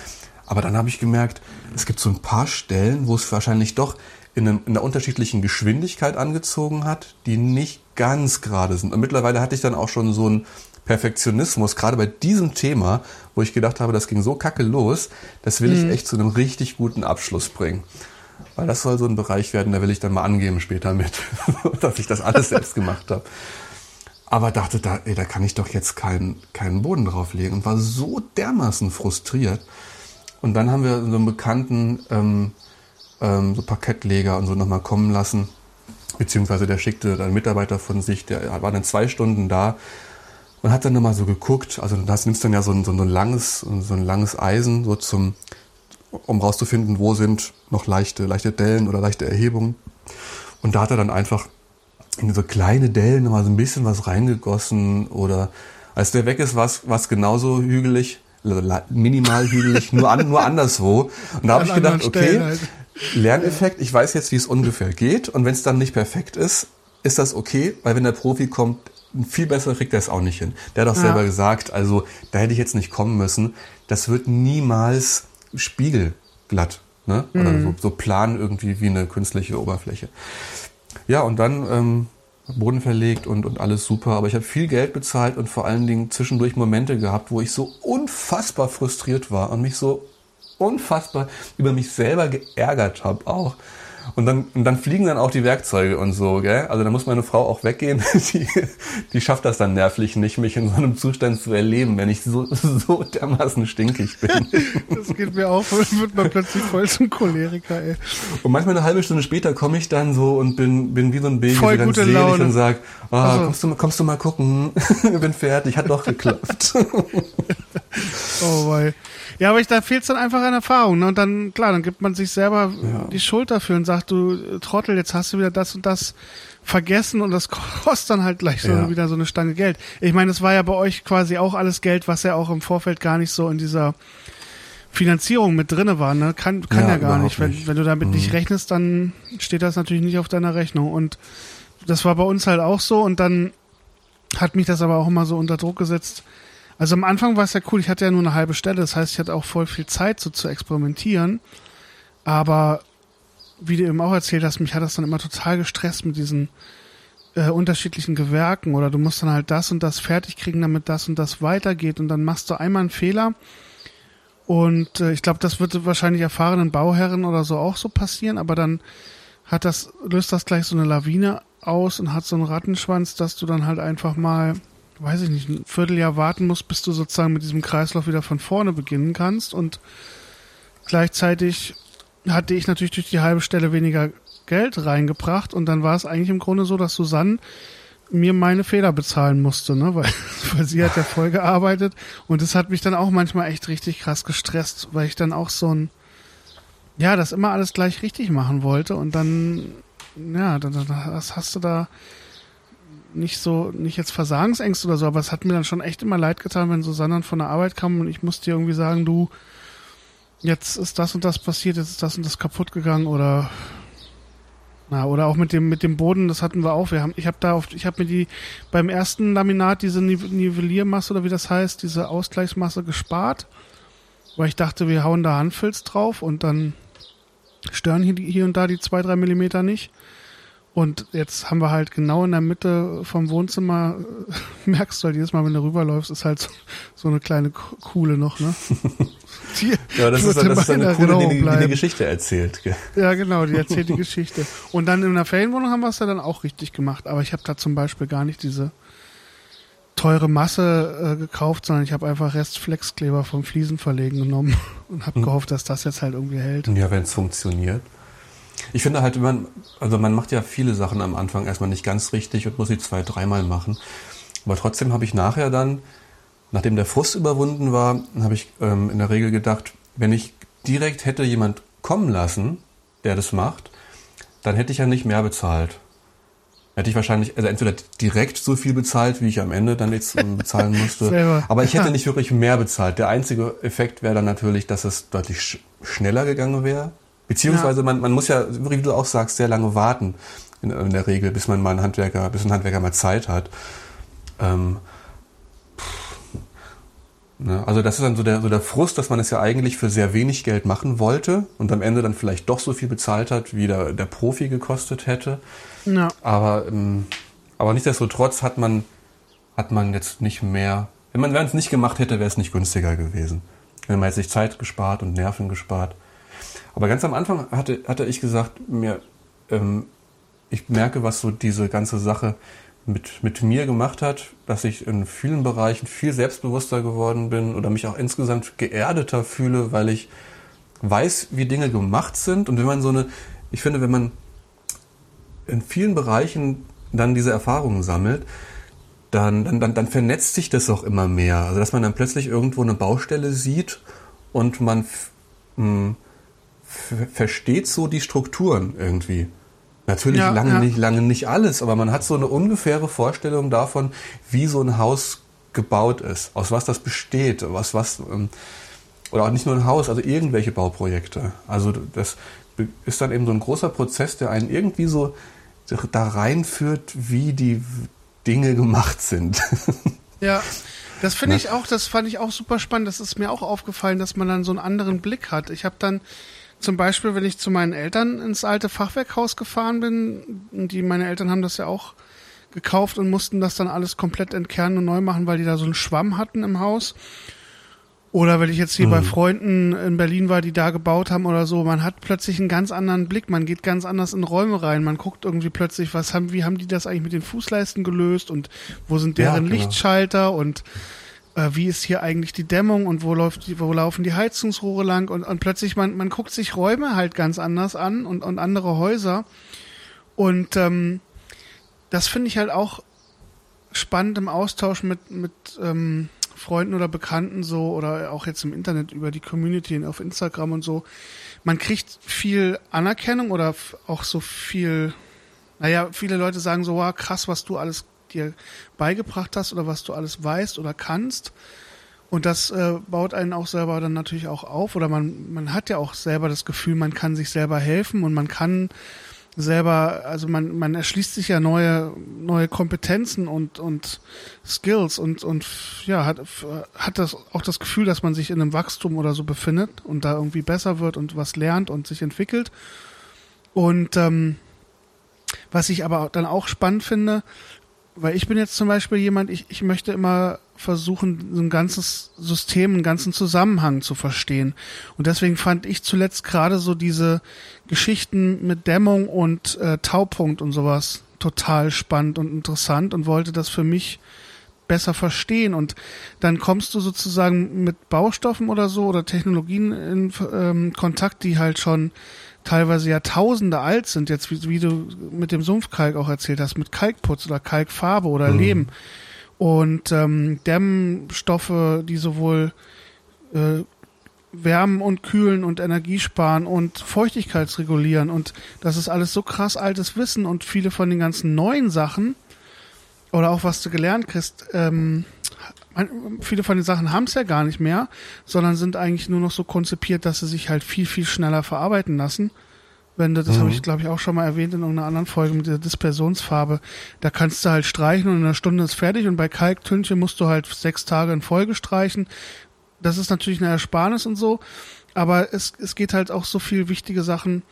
Speaker 2: aber dann habe ich gemerkt, es gibt so ein paar Stellen, wo es wahrscheinlich doch in, einem, in einer unterschiedlichen Geschwindigkeit angezogen hat, die nicht ganz gerade sind. Und mittlerweile hatte ich dann auch schon so ein Perfektionismus, gerade bei diesem Thema, wo ich gedacht habe, das ging so kacke los, das will mhm. ich echt zu einem richtig guten Abschluss bringen. Weil das soll so ein Bereich werden, da will ich dann mal angeben später mit, (laughs) dass ich das alles selbst gemacht habe. Aber dachte, da, ey, da kann ich doch jetzt keinen, keinen Boden drauflegen und war so dermaßen frustriert. Und dann haben wir so einen Bekannten, ähm, ähm, so Parkettleger und so nochmal kommen lassen. Beziehungsweise der schickte einen Mitarbeiter von sich, der war dann zwei Stunden da und hat dann nochmal so geguckt, also das nimmst dann ja so ein, so ein langes, so ein langes Eisen, so zum, um rauszufinden, wo sind noch leichte, leichte Dellen oder leichte Erhebungen. Und da hat er dann einfach in so kleine Dellen nochmal so ein bisschen was reingegossen oder als der weg ist, war es genauso hügelig, also minimal hügelig, nur, an, nur anderswo. Und da habe ich gedacht, okay, halt. Lerneffekt, ich weiß jetzt, wie es ungefähr geht und wenn es dann nicht perfekt ist, ist das okay, weil wenn der Profi kommt, viel besser kriegt er es auch nicht hin. Der hat auch ja. selber gesagt, also da hätte ich jetzt nicht kommen müssen. Das wird niemals spiegelglatt. Ne? Oder mhm. so, so plan irgendwie wie eine künstliche Oberfläche. Ja, und dann ähm, Boden verlegt und, und alles super. Aber ich habe viel Geld bezahlt und vor allen Dingen zwischendurch Momente gehabt, wo ich so unfassbar frustriert war und mich so unfassbar über mich selber geärgert habe auch. Und dann, und dann fliegen dann auch die Werkzeuge und so, gell? Also da muss meine Frau auch weggehen. (laughs) Die, die schafft das dann nervlich nicht, mich in so einem Zustand zu erleben, wenn ich so, (laughs) so dermaßen stinkig bin. (laughs)
Speaker 1: Das geht mir auch, wird man plötzlich voll zum Choleriker, ey.
Speaker 2: Und manchmal eine halbe Stunde später komme ich dann so und bin, bin wie so ein Baby voll ganz selig Laune. und sag, oh, also. kommst, du, kommst du mal gucken? ich bin fertig, hat doch geklappt.
Speaker 1: oh, weil. Ja, aber ich, da fehlt es dann einfach an Erfahrung. Ne? Und dann, klar, dann gibt man sich selber ja. die Schuld dafür und sagt, du Trottel, jetzt hast du wieder das und das vergessen und das (laughs) kostet dann halt gleich so ja. wieder so eine Stange Geld. Ich meine, es war ja bei euch quasi auch alles Geld, was ja auch im Vorfeld gar nicht so in dieser Finanzierung mit drinne war. Ne? Kann, kann ja, ja gar nicht. Wenn, wenn du damit mhm. nicht rechnest, dann steht das natürlich nicht auf deiner Rechnung. Und das war bei uns halt auch so und dann hat mich das aber auch immer so unter Druck gesetzt, also am Anfang war es ja cool, ich hatte ja nur eine halbe Stelle, das heißt, ich hatte auch voll viel Zeit so zu experimentieren. Aber wie du eben auch erzählt hast, mich hat das dann immer total gestresst mit diesen äh, unterschiedlichen Gewerken. Oder du musst dann halt das und das fertig kriegen, damit das und das weitergeht. Und dann machst du einmal einen Fehler. Und äh, ich glaube, das wird wahrscheinlich erfahrenen Bauherren oder so auch so passieren, aber dann hat das löst das gleich so eine Lawine aus und hat so einen Rattenschwanz, dass du dann halt einfach mal weiß ich nicht, ein Vierteljahr warten musst, bis du sozusagen mit diesem Kreislauf wieder von vorne beginnen kannst. Und gleichzeitig hatte ich natürlich durch die halbe Stelle weniger Geld reingebracht und dann war es eigentlich im Grunde so, dass Susanne mir meine Fehler bezahlen musste, ne? weil, (laughs) weil sie hat ja voll gearbeitet und das hat mich dann auch manchmal echt richtig krass gestresst, weil ich dann auch so ein, ja, das immer alles gleich richtig machen wollte und dann, ja, dann, dann hast du da nicht so, nicht jetzt Versagensängste oder so, aber es hat mir dann schon echt immer leid getan, wenn Susanne von der Arbeit kam und ich musste irgendwie sagen, du, jetzt ist das und das passiert, jetzt ist das und das kaputt gegangen oder na, oder auch mit dem mit dem Boden, das hatten wir auch. Wir haben, ich habe da auf, ich habe mir die beim ersten Laminat diese Nivelliermasse oder wie das heißt, diese Ausgleichsmasse gespart, weil ich dachte, wir hauen da Handfilz drauf und dann stören hier, hier und da die zwei drei Millimeter nicht. Und jetzt haben wir halt genau in der Mitte vom Wohnzimmer, (laughs) merkst du halt jedes Mal, wenn du rüberläufst, ist halt so, so eine kleine Kuhle noch, ne? (laughs)
Speaker 2: Die ja, das ist, das ist eine Kuhle, die, die die Geschichte erzählt.
Speaker 1: Ja, genau, die erzählt die Geschichte. Und dann in einer Ferienwohnung haben wir es ja dann auch richtig gemacht. Aber ich habe da zum Beispiel gar nicht diese teure Masse äh, gekauft, sondern ich habe einfach Restflexkleber vom Fliesenverlegen genommen (laughs) und habe hm. gehofft, dass das jetzt halt irgendwie hält.
Speaker 2: Ja, wenn es funktioniert. Ich finde halt, man, also man macht ja viele Sachen am Anfang erstmal nicht ganz richtig und muss sie zwei, dreimal machen. Aber trotzdem habe ich nachher dann, nachdem der Frust überwunden war, habe ich ähm, in der Regel gedacht, wenn ich direkt hätte jemand kommen lassen, der das macht, dann hätte ich ja nicht mehr bezahlt. Hätte ich wahrscheinlich, also entweder direkt so viel bezahlt, wie ich am Ende dann jetzt ähm, bezahlen (laughs) musste. Aber ich hätte nicht wirklich mehr bezahlt. Der einzige Effekt wäre dann natürlich, dass es deutlich sch schneller gegangen wäre. Beziehungsweise ja. man, man muss ja, wie du auch sagst, sehr lange warten in, in, der Regel, bis man mal einen Handwerker, bis ein Handwerker mal Zeit hat. Ähm, ne? Also das ist dann so der, so der Frust, dass man es ja eigentlich für sehr wenig Geld machen wollte und am Ende dann vielleicht doch so viel bezahlt hat, wie der, der Profi gekostet hätte. Ja. Aber, ähm, aber nichtsdestotrotz hat man, hat man jetzt nicht mehr, wenn man es nicht gemacht hätte, wäre es nicht günstiger gewesen. Wenn man jetzt sich Zeit gespart und Nerven gespart. Aber ganz am Anfang hatte, hatte ich gesagt, mir, ähm, ich merke, was so diese ganze Sache mit, mit mir gemacht hat, dass ich in vielen Bereichen viel selbstbewusster geworden bin oder mich auch insgesamt geerdeter fühle, weil ich weiß, wie Dinge gemacht sind. Und wenn man so eine, ich finde, wenn man in vielen Bereichen dann diese Erfahrungen sammelt, dann, dann, dann, dann vernetzt sich das auch immer mehr. Also dass man dann plötzlich irgendwo eine Baustelle sieht und man mh, hm, versteht so die Strukturen irgendwie. Natürlich ja, lange ja. nicht, lange nicht alles, aber man hat so eine ungefähre Vorstellung davon, wie so ein Haus gebaut ist, aus was das besteht, was, was, ähm, oder auch nicht nur ein Haus, also irgendwelche Bauprojekte. Also das ist dann eben so ein großer Prozess, der einen irgendwie so da reinführt, wie die Dinge gemacht sind. (laughs)
Speaker 1: Ja, das finde ich auch, das fand ich auch super spannend. Das ist mir auch aufgefallen, dass man dann so einen anderen Blick hat. Ich habe dann zum Beispiel, wenn ich zu meinen Eltern ins alte Fachwerkhaus gefahren bin, die meine Eltern haben das ja auch gekauft und mussten das dann alles komplett entkernen und neu machen, weil die da so einen Schwamm hatten im Haus. Oder wenn ich jetzt hier mhm. bei Freunden in Berlin war, die da gebaut haben oder so, man hat plötzlich einen ganz anderen Blick, man geht ganz anders in Räume rein, man guckt irgendwie plötzlich, was haben, wie haben die das eigentlich mit den Fußleisten gelöst und wo sind deren ja, genau. Lichtschalter und äh, wie ist hier eigentlich die Dämmung und wo läuft die, wo laufen die Heizungsrohre lang und, und plötzlich man, man guckt sich Räume halt ganz anders an und, und andere Häuser. Und ähm, das finde ich halt auch spannend im Austausch mit, mit ähm, Freunden oder Bekannten so oder auch jetzt im Internet über die Community auf Instagram und so. Man kriegt viel Anerkennung oder auch so viel, naja, viele Leute sagen so, wow, krass, was du alles dir beigebracht hast oder was du alles weißt oder kannst. Und das äh, baut einen auch selber dann natürlich auch auf. Oder man, man hat ja auch selber das Gefühl, man kann sich selber helfen und man kann selber, also man, man erschließt sich ja neue, neue Kompetenzen und, und Skills und, und ja, hat, hat das auch das Gefühl, dass man sich in einem Wachstum oder so befindet und da irgendwie besser wird und was lernt und sich entwickelt. Und ähm, was ich aber dann auch spannend finde, weil ich bin jetzt zum Beispiel jemand, ich, ich möchte immer versuchen, so ein ganzes System, einen ganzen Zusammenhang zu verstehen. Und deswegen fand ich zuletzt gerade so diese Geschichten mit Dämmung und äh, Taupunkt und sowas total spannend und interessant und wollte das für mich besser verstehen. Und dann kommst du sozusagen mit Baustoffen oder so oder Technologien in ähm, Kontakt, die halt schon teilweise Jahrtausende alt sind, jetzt wie, wie, du mit dem Sumpfkalk auch erzählt hast, mit Kalkputz oder Kalkfarbe oder mhm. Lehm und ähm, Dämmstoffe, die sowohl äh, wärmen und kühlen und Energie sparen und Feuchtigkeitsregulieren und das ist alles so krass altes Wissen und viele von den ganzen neuen Sachen oder auch was du gelernt kriegst, ähm, viele von den Sachen haben es ja gar nicht mehr, sondern sind eigentlich nur noch so konzipiert, dass sie sich halt viel, viel schneller verarbeiten lassen. Wenn du, das mhm. habe ich, glaube ich, auch schon mal erwähnt in irgendeiner anderen Folge mit der Dispersionsfarbe. Da kannst du halt streichen und in einer Stunde ist fertig und bei Kalktünchen musst du halt sechs Tage in Folge streichen. Das ist natürlich eine Ersparnis und so, aber es, es geht halt auch so viel wichtige Sachen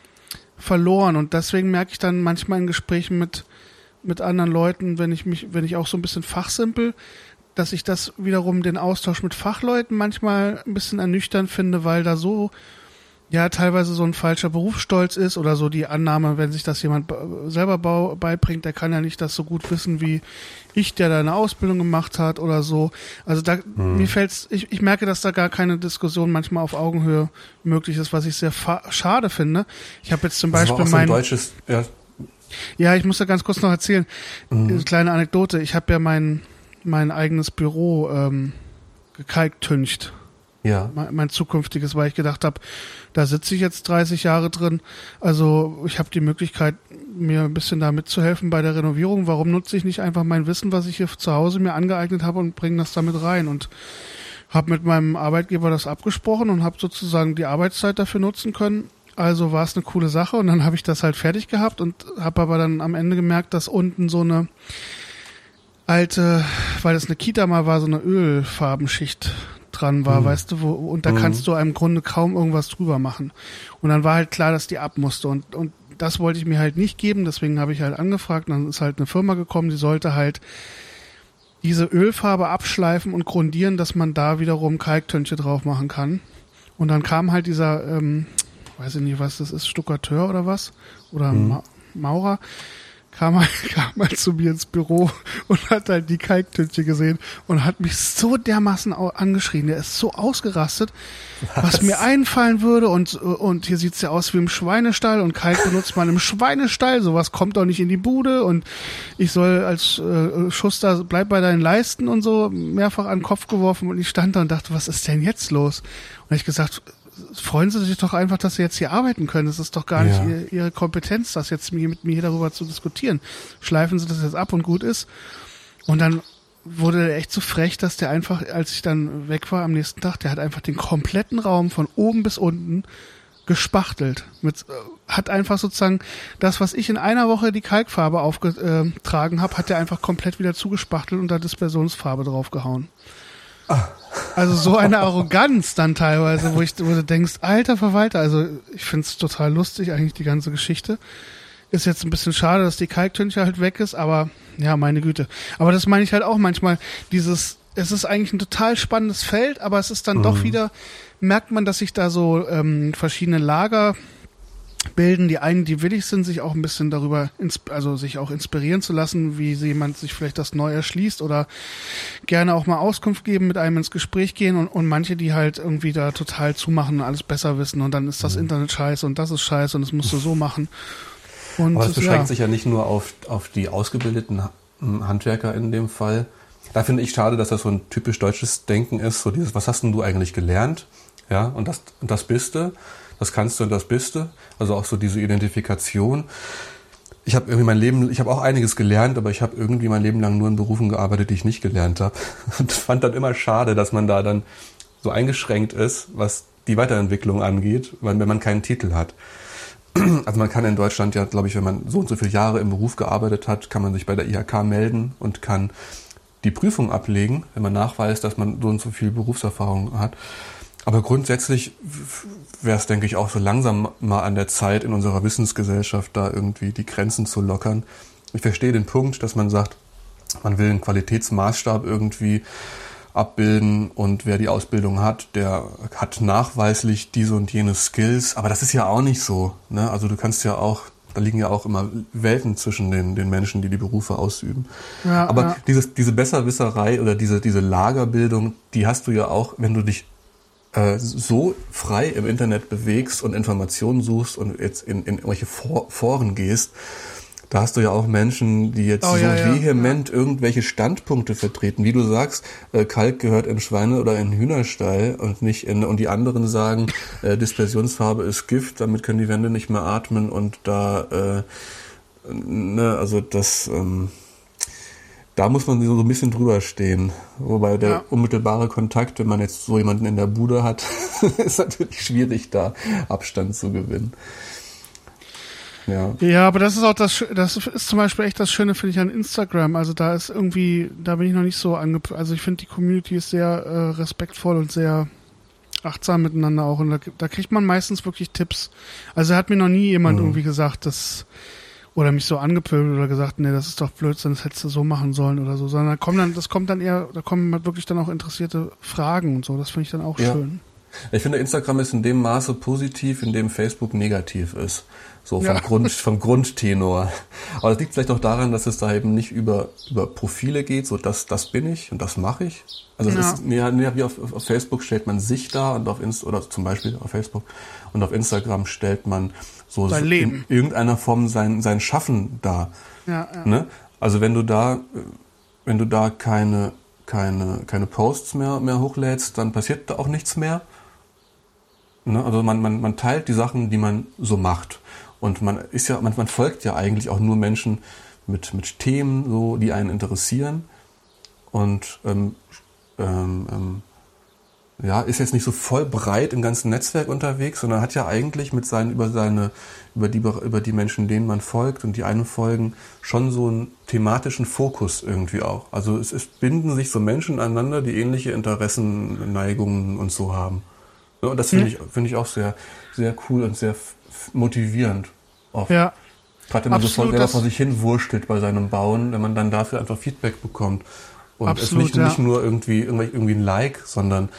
Speaker 1: verloren. Und deswegen merke ich dann manchmal in Gesprächen mit, mit anderen Leuten, wenn ich mich, wenn ich auch so ein bisschen fachsimpel, dass ich das wiederum den Austausch mit Fachleuten manchmal ein bisschen ernüchternd finde, weil da so ja teilweise so ein falscher Berufsstolz ist oder so die Annahme, wenn sich das jemand selber beibringt, der kann ja nicht das so gut wissen wie ich, der da eine Ausbildung gemacht hat oder so. Also da hm. mir fällt's, ich, ich merke, dass da gar keine Diskussion manchmal auf Augenhöhe möglich ist, was ich sehr schade finde. Ich habe jetzt zum das Beispiel mein deutsches ja. ja, ich muss da ganz kurz noch erzählen, eine kleine Anekdote. Ich habe ja mein mein eigenes Büro ähm, gekalktüncht ja. Mein, mein zukünftiges, weil ich gedacht habe, da sitze ich jetzt 30 Jahre drin. Also ich habe die Möglichkeit, mir ein bisschen da mitzuhelfen bei der Renovierung. Warum nutze ich nicht einfach mein Wissen, was ich hier zu Hause mir angeeignet habe und bringe das damit rein? Und habe mit meinem Arbeitgeber das abgesprochen und habe sozusagen die Arbeitszeit dafür nutzen können. Also war es eine coole Sache und dann habe ich das halt fertig gehabt und habe aber dann am Ende gemerkt, dass unten so eine alte, weil es eine Kita mal war, so eine Ölfarbenschicht dran war, mhm. weißt du, wo, und da mhm. kannst du im Grunde kaum irgendwas drüber machen. Und dann war halt klar, dass die ab musste und, und das wollte ich mir halt nicht geben, deswegen habe ich halt angefragt, und dann ist halt eine Firma gekommen, die sollte halt diese Ölfarbe abschleifen und grundieren, dass man da wiederum Kalktönche drauf machen kann. Und dann kam halt dieser, ähm, weiß ich nicht, was das ist, Stuckateur oder was? Oder mhm. Ma Maurer kam halt, (laughs) kam halt zu mir ins Büro und hat halt die Kalktütche gesehen und hat mich so dermaßen angeschrien. Der ist so ausgerastet, was, was mir einfallen würde und, und hier sieht's ja aus wie im Schweinestall und Kalk benutzt man im Schweinestall. Sowas kommt doch nicht in die Bude und ich soll als äh, Schuster bleib bei deinen Leisten und so mehrfach an den Kopf geworfen und ich stand da und dachte, was ist denn jetzt los? Und ich gesagt, freuen Sie sich doch einfach, dass Sie jetzt hier arbeiten können. Das ist doch gar ja. nicht Ihre Kompetenz, das jetzt mit mir darüber zu diskutieren. Schleifen Sie das jetzt ab und gut ist. Und dann wurde er echt so frech, dass der einfach, als ich dann weg war am nächsten Tag, der hat einfach den kompletten Raum von oben bis unten gespachtelt. Mit, äh, hat einfach sozusagen das, was ich in einer Woche die Kalkfarbe aufgetragen habe, hat er einfach komplett wieder zugespachtelt und da Dispersionsfarbe draufgehauen. Also so eine Arroganz dann teilweise, wo ich, wo du denkst, alter Verwalter, also ich find's total lustig, eigentlich die ganze Geschichte. Ist jetzt ein bisschen schade, dass die Kalktünche halt weg ist, aber ja, meine Güte. Aber das meine ich halt auch manchmal, dieses, es ist eigentlich ein total spannendes Feld, aber es ist dann mhm. doch wieder, merkt man, dass sich da so ähm, verschiedene Lager bilden. Die einen, die willig sind, sich auch ein bisschen darüber, also sich auch inspirieren zu lassen, wie jemand sich vielleicht das neu erschließt oder gerne auch mal Auskunft geben, mit einem ins Gespräch gehen und, und manche, die halt irgendwie da total zumachen und alles besser wissen und dann ist das mhm. Internet scheiße und das ist scheiße und das musst du so machen.
Speaker 2: Und Aber es beschränkt ja. sich ja nicht nur auf, auf die ausgebildeten Handwerker in dem Fall. Da finde ich schade, dass das so ein typisch deutsches Denken ist, so dieses, was hast denn du eigentlich gelernt? Ja, und das, und das bist du das kannst du und das bist du. Also auch so diese Identifikation. Ich habe irgendwie mein Leben, ich habe auch einiges gelernt, aber ich habe irgendwie mein Leben lang nur in Berufen gearbeitet, die ich nicht gelernt habe. (laughs) Und fand dann immer schade, dass man da dann so eingeschränkt ist, was die Weiterentwicklung angeht, weil wenn man keinen Titel hat. (clears throat) Also man kann in Deutschland ja, glaube ich, wenn man so und so viele Jahre im Beruf gearbeitet hat, kann man sich bei der IHK melden und kann die Prüfung ablegen, wenn man nachweist, dass man so und so viel Berufserfahrung hat. Aber grundsätzlich wäre es, denke ich, auch so langsam mal an der Zeit in unserer Wissensgesellschaft da irgendwie die Grenzen zu lockern. Ich verstehe den Punkt, dass man sagt, man will einen Qualitätsmaßstab irgendwie abbilden und wer die Ausbildung hat, der hat nachweislich diese und jene Skills. Aber das ist ja auch nicht so. Ne? Also du kannst ja auch, da liegen ja auch immer Welten zwischen den, den Menschen, die die Berufe ausüben. Ja, Aber ja. Dieses, diese Besserwisserei oder diese, diese Lagerbildung, die hast du ja auch, wenn du dich äh, so frei im Internet bewegst und Informationen suchst und jetzt in, in irgendwelche For Foren gehst, da hast du ja auch Menschen, die jetzt oh, so ja, vehement ja. irgendwelche Standpunkte vertreten. Wie du sagst, äh, Kalk gehört in Schweine- oder in Hühnerstall und nicht in, und die anderen sagen, äh, Dispersionsfarbe ist Gift, damit können die Wände nicht mehr atmen und da, äh, ne, also das, ähm, da muss man so ein bisschen drüber stehen. Wobei der ja. unmittelbare Kontakt, wenn man jetzt so jemanden in der Bude hat, (laughs) ist natürlich schwierig, da Abstand zu gewinnen.
Speaker 1: Ja. ja, aber das ist auch das, das ist zum Beispiel echt das Schöne, finde ich, an Instagram. Also da ist irgendwie, da bin ich noch nicht so ange, also ich finde die Community ist sehr äh, respektvoll und sehr achtsam miteinander auch. Und da, da kriegt man meistens wirklich Tipps. Also hat mir noch nie jemand mhm. irgendwie gesagt, dass oder mich so angepöbelt oder gesagt, nee, das ist doch Blödsinn, das hättest du so machen sollen oder so, sondern da kommen dann, das kommt dann eher, da kommen halt wirklich dann auch interessierte Fragen und so. Das finde ich dann auch ja. schön.
Speaker 2: Ich finde, Instagram ist in dem Maße positiv, in dem Facebook negativ ist. So vom, ja. Grund, (laughs) vom Grundtenor. Aber das liegt vielleicht auch daran, dass es da eben nicht über, über Profile geht, so das, das bin ich und das mache ich. Also es ja. ist mehr, mehr wie auf, auf Facebook stellt man sich da und auf Insta, oder zum Beispiel auf Facebook und auf Instagram stellt man so
Speaker 1: sein Leben.
Speaker 2: in irgendeiner Form sein, sein Schaffen da.
Speaker 1: Ja, ja.
Speaker 2: Ne? Also wenn du da, wenn du da keine, keine, keine Posts mehr, mehr hochlädst, dann passiert da auch nichts mehr. Ne? Also man, man, man teilt die Sachen, die man so macht. Und man ist ja, man, man folgt ja eigentlich auch nur Menschen mit, mit Themen, so, die einen interessieren. Und ähm, ähm, ähm, ja, ist jetzt nicht so voll breit im ganzen Netzwerk unterwegs, sondern hat ja eigentlich mit seinen, über seine, über die, über die Menschen, denen man folgt und die einen folgen, schon so einen thematischen Fokus irgendwie auch. Also es, es binden sich so Menschen aneinander, die ähnliche Interessen, Neigungen und so haben. Ja, und das finde hm. ich, finde ich auch sehr, sehr cool und sehr motivierend
Speaker 1: oft. Ja.
Speaker 2: Gerade wenn man Absolut, sofort vor sich hin wurstelt bei seinem Bauen, wenn man dann dafür einfach Feedback bekommt. Und Absolut, es nicht, ja. nicht nur irgendwie, irgendwie ein Like, sondern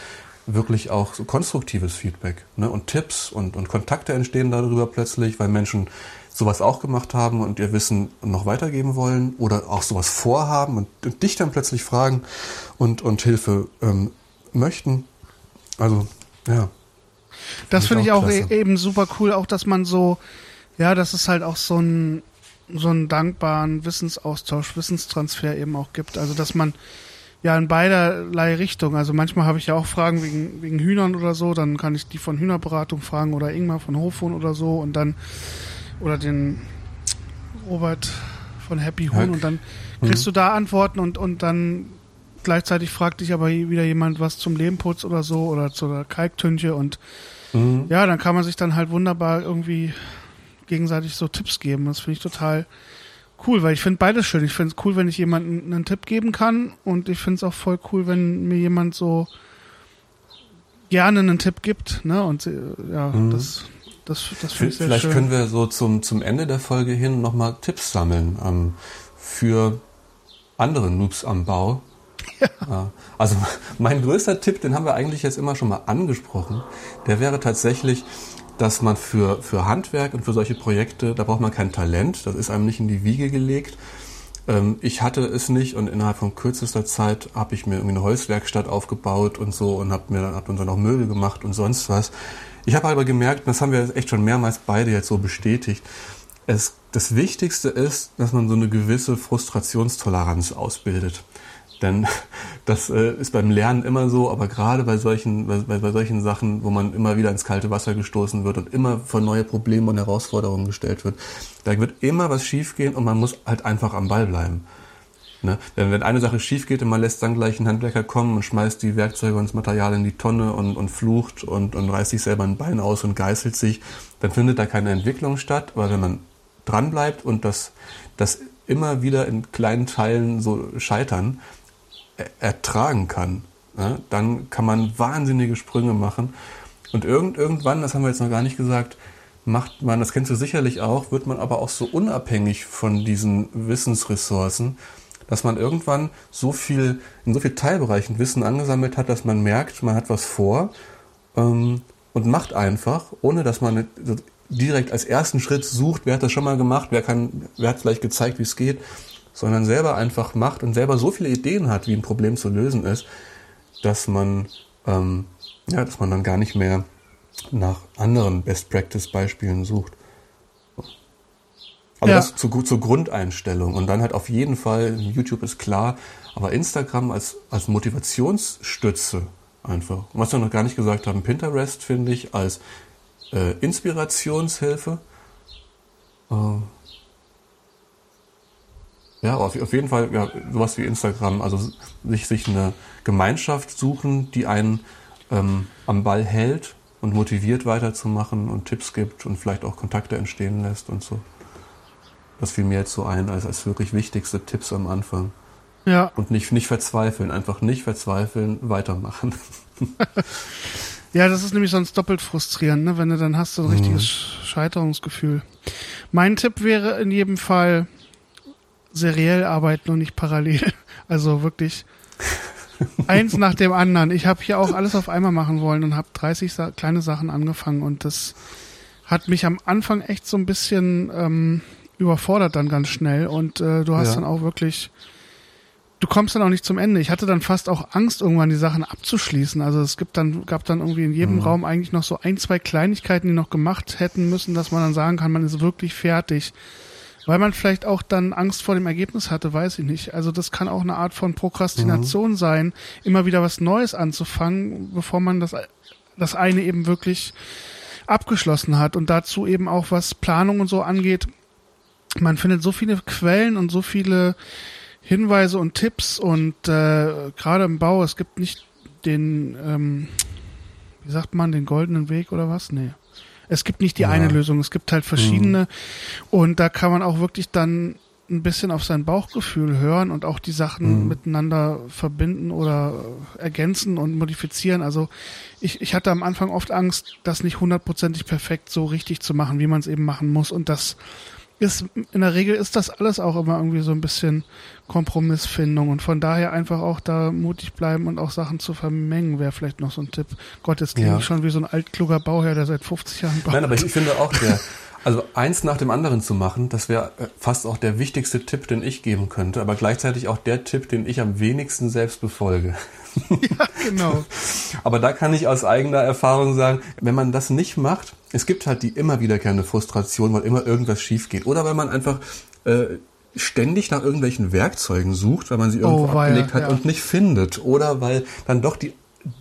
Speaker 2: wirklich auch so konstruktives Feedback ne? und Tipps und, und Kontakte entstehen darüber plötzlich, weil Menschen sowas auch gemacht haben und ihr Wissen noch weitergeben wollen oder auch sowas vorhaben und, und dich dann plötzlich fragen und, und Hilfe ähm, möchten. Also, ja.
Speaker 1: Das finde ich auch, find ich auch eben super cool, auch dass man so, ja, dass es halt auch so ein so einen dankbaren Wissensaustausch, Wissenstransfer eben auch gibt. Also dass man ja in beiderlei Richtung. Also manchmal habe ich ja auch Fragen wegen, wegen Hühnern oder so, dann kann ich die von Hühnerberatung fragen oder Ingmar von Hofhund oder so und dann oder den Robert von Happy Huhn und dann kriegst mhm. du da Antworten und, und dann gleichzeitig fragt dich aber wieder jemand was zum Lehmputz oder so oder zu der Kalktünche und mhm. ja, dann kann man sich dann halt wunderbar irgendwie gegenseitig so Tipps geben. Das finde ich total cool, weil ich finde beides schön. Ich finde es cool, wenn ich jemandem einen Tipp geben kann und ich finde es auch voll cool, wenn mir jemand so gerne einen Tipp gibt. Ne? Und äh, ja, mhm. das, das, das finde ich sehr
Speaker 2: Vielleicht
Speaker 1: schön.
Speaker 2: können wir so zum, zum Ende der Folge hin nochmal Tipps sammeln ähm, für andere Noobs am Bau. Ja. Also (laughs) mein größter Tipp, den haben wir eigentlich jetzt immer schon mal angesprochen, der wäre tatsächlich, dass man für, für Handwerk und für solche Projekte, da braucht man kein Talent, das ist einem nicht in die Wiege gelegt. Ähm, ich hatte es nicht und innerhalb von kürzester Zeit habe ich mir irgendwie eine Holzwerkstatt aufgebaut und so und habe mir dann, hab dann noch Möbel gemacht und sonst was. Ich habe aber gemerkt, das haben wir echt schon mehrmals beide jetzt so bestätigt, es, das Wichtigste ist, dass man so eine gewisse Frustrationstoleranz ausbildet. Denn (laughs) das äh, ist beim Lernen immer so, aber gerade bei solchen, bei, bei solchen Sachen, wo man immer wieder ins kalte Wasser gestoßen wird und immer vor neue Probleme und Herausforderungen gestellt wird, da wird immer was schiefgehen und man muss halt einfach am Ball bleiben. Ne? Denn wenn eine Sache schief geht und man lässt dann gleich einen Handwerker kommen und schmeißt die Werkzeuge und das Material in die Tonne und, und flucht und, und reißt sich selber ein Bein aus und geißelt sich, dann findet da keine Entwicklung statt. Aber wenn man dranbleibt und das, das immer wieder in kleinen Teilen so scheitern, ertragen kann, ja, dann kann man wahnsinnige Sprünge machen. Und irgend, irgendwann, das haben wir jetzt noch gar nicht gesagt, macht man, das kennst du sicherlich auch, wird man aber auch so unabhängig von diesen Wissensressourcen, dass man irgendwann so viel, in so vielen Teilbereichen Wissen angesammelt hat, dass man merkt, man hat was vor ähm, und macht einfach, ohne dass man direkt als ersten Schritt sucht, wer hat das schon mal gemacht, wer kann, wer hat vielleicht gezeigt, wie es geht, sondern selber einfach macht und selber so viele Ideen hat, wie ein Problem zu lösen ist, dass man, ähm, ja, dass man dann gar nicht mehr nach anderen Best-Practice-Beispielen sucht. Also ja. das zur, zur Grundeinstellung. Und dann halt auf jeden Fall, YouTube ist klar, aber Instagram als, als Motivationsstütze einfach. Und was wir noch gar nicht gesagt haben, Pinterest finde ich als äh, Inspirationshilfe. Äh, ja, auf, auf jeden Fall ja, sowas wie Instagram, also sich, sich eine Gemeinschaft suchen, die einen ähm, am Ball hält und motiviert weiterzumachen und Tipps gibt und vielleicht auch Kontakte entstehen lässt und so. Das fiel mir jetzt so ein als, als wirklich wichtigste Tipps am Anfang.
Speaker 1: Ja.
Speaker 2: Und nicht, nicht verzweifeln, einfach nicht verzweifeln, weitermachen. (laughs)
Speaker 1: Ja, das ist nämlich sonst doppelt frustrierend, ne? wenn du dann hast so ein richtiges mhm. Scheiterungsgefühl. Mein Tipp wäre in jedem Fall seriell arbeiten und nicht parallel. (laughs) Also wirklich eins nach dem anderen. Ich habe hier auch alles auf einmal machen wollen und habe 30 Sa kleine Sachen angefangen und das hat mich am Anfang echt so ein bisschen ähm, überfordert dann ganz schnell und äh, du hast ja. dann auch wirklich du kommst dann auch nicht zum Ende. Ich hatte dann fast auch Angst, irgendwann die Sachen abzuschließen. Also es gibt dann, gab dann irgendwie in jedem mhm. Raum eigentlich noch so ein, zwei Kleinigkeiten, die noch gemacht hätten müssen, dass man dann sagen kann, man ist wirklich fertig. Weil man vielleicht auch dann Angst vor dem Ergebnis hatte, weiß ich nicht. Also das kann auch eine Art von Prokrastination mhm. sein, immer wieder was Neues anzufangen, bevor man das, das eine eben wirklich abgeschlossen hat. Und dazu eben auch, was Planung und so angeht, man findet so viele Quellen und so viele Hinweise und Tipps und äh, gerade im Bau, es gibt nicht den, ähm, wie sagt man, den goldenen Weg oder was? Nee. Es gibt nicht die ja. eine Lösung, es gibt halt verschiedene mhm. und da kann man auch wirklich dann ein bisschen auf sein Bauchgefühl hören und auch die Sachen mhm. miteinander verbinden oder ergänzen und modifizieren. Also ich, ich hatte am Anfang oft Angst, das nicht hundertprozentig perfekt so richtig zu machen, wie man es eben machen muss. Und das ist, in der Regel ist das alles auch immer irgendwie so ein bisschen Kompromissfindung und von daher einfach auch da mutig bleiben und auch Sachen zu vermengen, wäre vielleicht noch so ein Tipp. Gott, jetzt klinge ja. ich schon wie so ein altkluger Bauherr, der seit 50 Jahren
Speaker 2: baut. Nein, aber ich finde auch, der, (laughs) also eins nach dem anderen zu machen, das wäre äh, fast auch der wichtigste Tipp, den ich geben könnte, aber gleichzeitig auch der Tipp, den ich am wenigsten selbst befolge. (laughs)
Speaker 1: Ja, genau. (laughs)
Speaker 2: aber da kann ich aus eigener Erfahrung sagen, wenn man das nicht macht, es gibt halt die immer wiederkehrende Frustration, weil immer irgendwas schief geht. Oder weil man einfach äh, ständig nach irgendwelchen Werkzeugen sucht, weil man sie irgendwo oh, abgelegt hat ja. und nicht findet. Oder weil dann doch die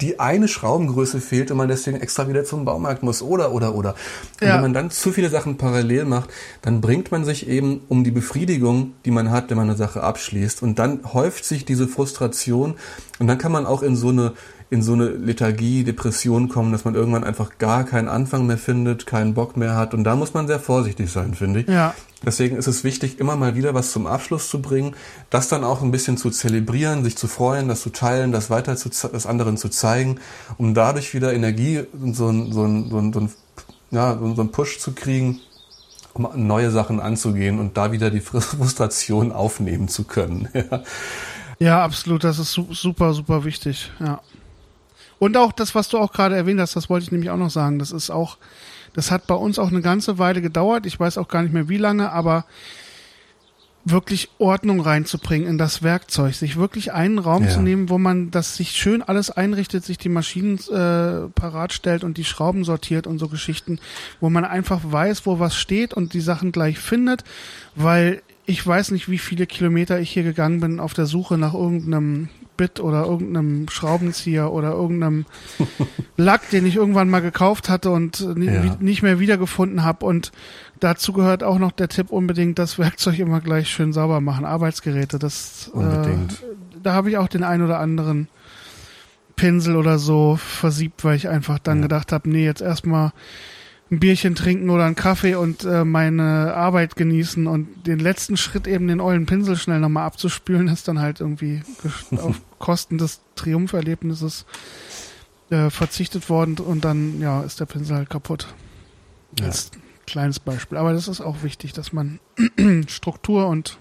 Speaker 2: die eine Schraubengröße fehlt und man deswegen extra wieder zum Baumarkt muss oder oder oder. Und ja. wenn man dann zu viele Sachen parallel macht, dann bringt man sich eben um die Befriedigung, die man hat, wenn man eine Sache abschließt und dann häuft sich diese Frustration und dann kann man auch in so eine in so eine Lethargie, Depression kommen, dass man irgendwann einfach gar keinen Anfang mehr findet, keinen Bock mehr hat. Und da muss man sehr vorsichtig sein, finde ich.
Speaker 1: Ja.
Speaker 2: Deswegen ist es wichtig, immer mal wieder was zum Abschluss zu bringen, das dann auch ein bisschen zu zelebrieren, sich zu freuen, das zu teilen, das weiter zu, das anderen zu zeigen, um dadurch wieder Energie und so ein, so ein, so ein, so ein, ja, so ein Push zu kriegen, um neue Sachen anzugehen und da wieder die Frustration aufnehmen zu können. (laughs)
Speaker 1: ja. ja, absolut. Das ist super, super wichtig. Ja. Und auch das, was du auch gerade erwähnt hast, das wollte ich nämlich auch noch sagen. Das ist auch, das hat bei uns auch eine ganze Weile gedauert. Ich weiß auch gar nicht mehr wie lange, aber wirklich Ordnung reinzubringen in das Werkzeug, sich wirklich einen Raum ja. zu nehmen, wo man das sich schön alles einrichtet, sich die Maschinen äh, parat stellt und die Schrauben sortiert und so Geschichten, wo man einfach weiß, wo was steht und die Sachen gleich findet, weil ich weiß nicht, wie viele Kilometer ich hier gegangen bin auf der Suche nach irgendeinem Bit oder irgendeinem Schraubenzieher oder irgendeinem Lack, den ich irgendwann mal gekauft hatte und ja. nicht mehr wiedergefunden habe. Und dazu gehört auch noch der Tipp unbedingt, das Werkzeug immer gleich schön sauber machen. Arbeitsgeräte, das unbedingt. Äh, da habe ich auch den ein oder anderen Pinsel oder so versiebt, weil ich einfach dann ja. gedacht habe, nee, jetzt erstmal ein Bierchen trinken oder einen Kaffee und äh, meine Arbeit genießen und den letzten Schritt eben den ollen Pinsel schnell nochmal abzuspülen, ist dann halt irgendwie (laughs) auf Kosten des Triumpherlebnisses äh, verzichtet worden und dann ja ist der Pinsel halt kaputt. Ja. Als kleines Beispiel. Aber das ist auch wichtig, dass man (clears throat) Struktur und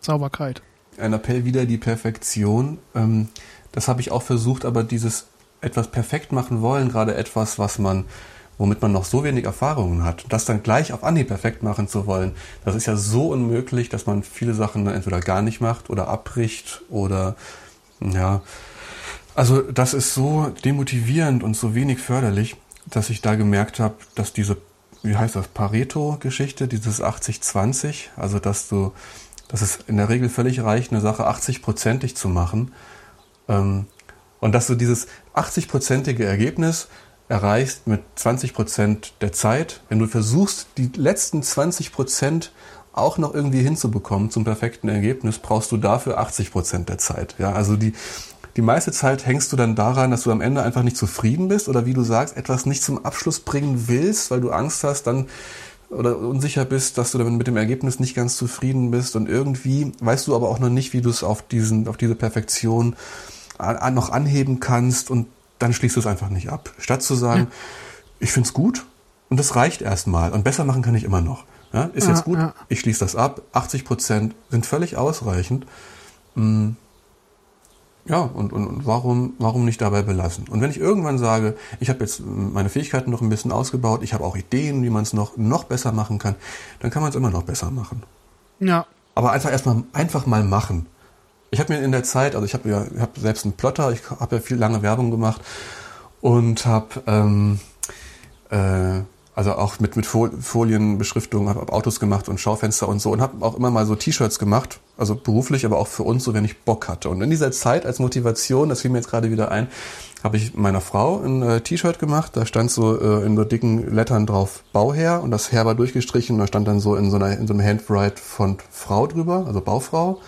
Speaker 1: Sauberkeit.
Speaker 2: Ein Appell wieder die Perfektion. Ähm, das habe ich auch versucht, aber dieses etwas perfekt machen wollen, gerade etwas, was man womit man noch so wenig Erfahrungen hat, das dann gleich auf Anhieb perfekt machen zu wollen, das ist ja so unmöglich, dass man viele Sachen dann entweder gar nicht macht oder abbricht oder ja. Also das ist so demotivierend und so wenig förderlich, dass ich da gemerkt habe, dass diese, wie heißt das, Pareto-Geschichte, dieses 80-20, also dass du, dass es in der Regel völlig reicht, eine Sache 80-prozentig zu machen. Ähm, und dass du dieses 80-prozentige Ergebnis erreichst mit 20 Prozent der Zeit. Wenn du versuchst, die letzten 20 Prozent auch noch irgendwie hinzubekommen zum perfekten Ergebnis, brauchst du dafür 80 Prozent der Zeit. Ja, also die, die meiste Zeit hängst du dann daran, dass du am Ende einfach nicht zufrieden bist oder wie du sagst, etwas nicht zum Abschluss bringen willst, weil du Angst hast, dann oder unsicher bist, dass du damit mit dem Ergebnis nicht ganz zufrieden bist und irgendwie weißt du aber auch noch nicht, wie du es auf diesen, auf diese Perfektion noch anheben kannst und dann schließt du es einfach nicht ab. Statt zu sagen, ja. ich find's gut und das reicht erstmal und besser machen kann ich immer noch. Ja, ist jetzt gut, ich schließe das ab. 80 Prozent sind völlig ausreichend. Hm ja, und, und, und warum, warum nicht dabei belassen? Und wenn ich irgendwann sage, ich habe jetzt meine Fähigkeiten noch ein bisschen ausgebaut, ich habe auch Ideen, wie man es noch, noch besser machen kann, dann kann man es immer noch besser machen.
Speaker 1: Ja.
Speaker 2: Aber einfach erstmal einfach mal machen. Ich habe mir in der Zeit, also ich habe ja hab selbst einen Plotter, ich habe ja viel lange Werbung gemacht und habe ähm, äh, also auch mit, mit Folienbeschriftung, habe Autos gemacht und Schaufenster und so und habe auch immer mal so T-Shirts gemacht, also beruflich, aber auch für uns, so wenn ich Bock hatte. Und in dieser Zeit als Motivation, das fiel mir jetzt gerade wieder ein, habe ich meiner Frau ein äh, T-Shirt gemacht, da stand so äh, in so dicken Lettern drauf Bauherr und das Herr war durchgestrichen und da stand dann so in so, einer, in so einem Handwrite von Frau drüber, also Baufrau.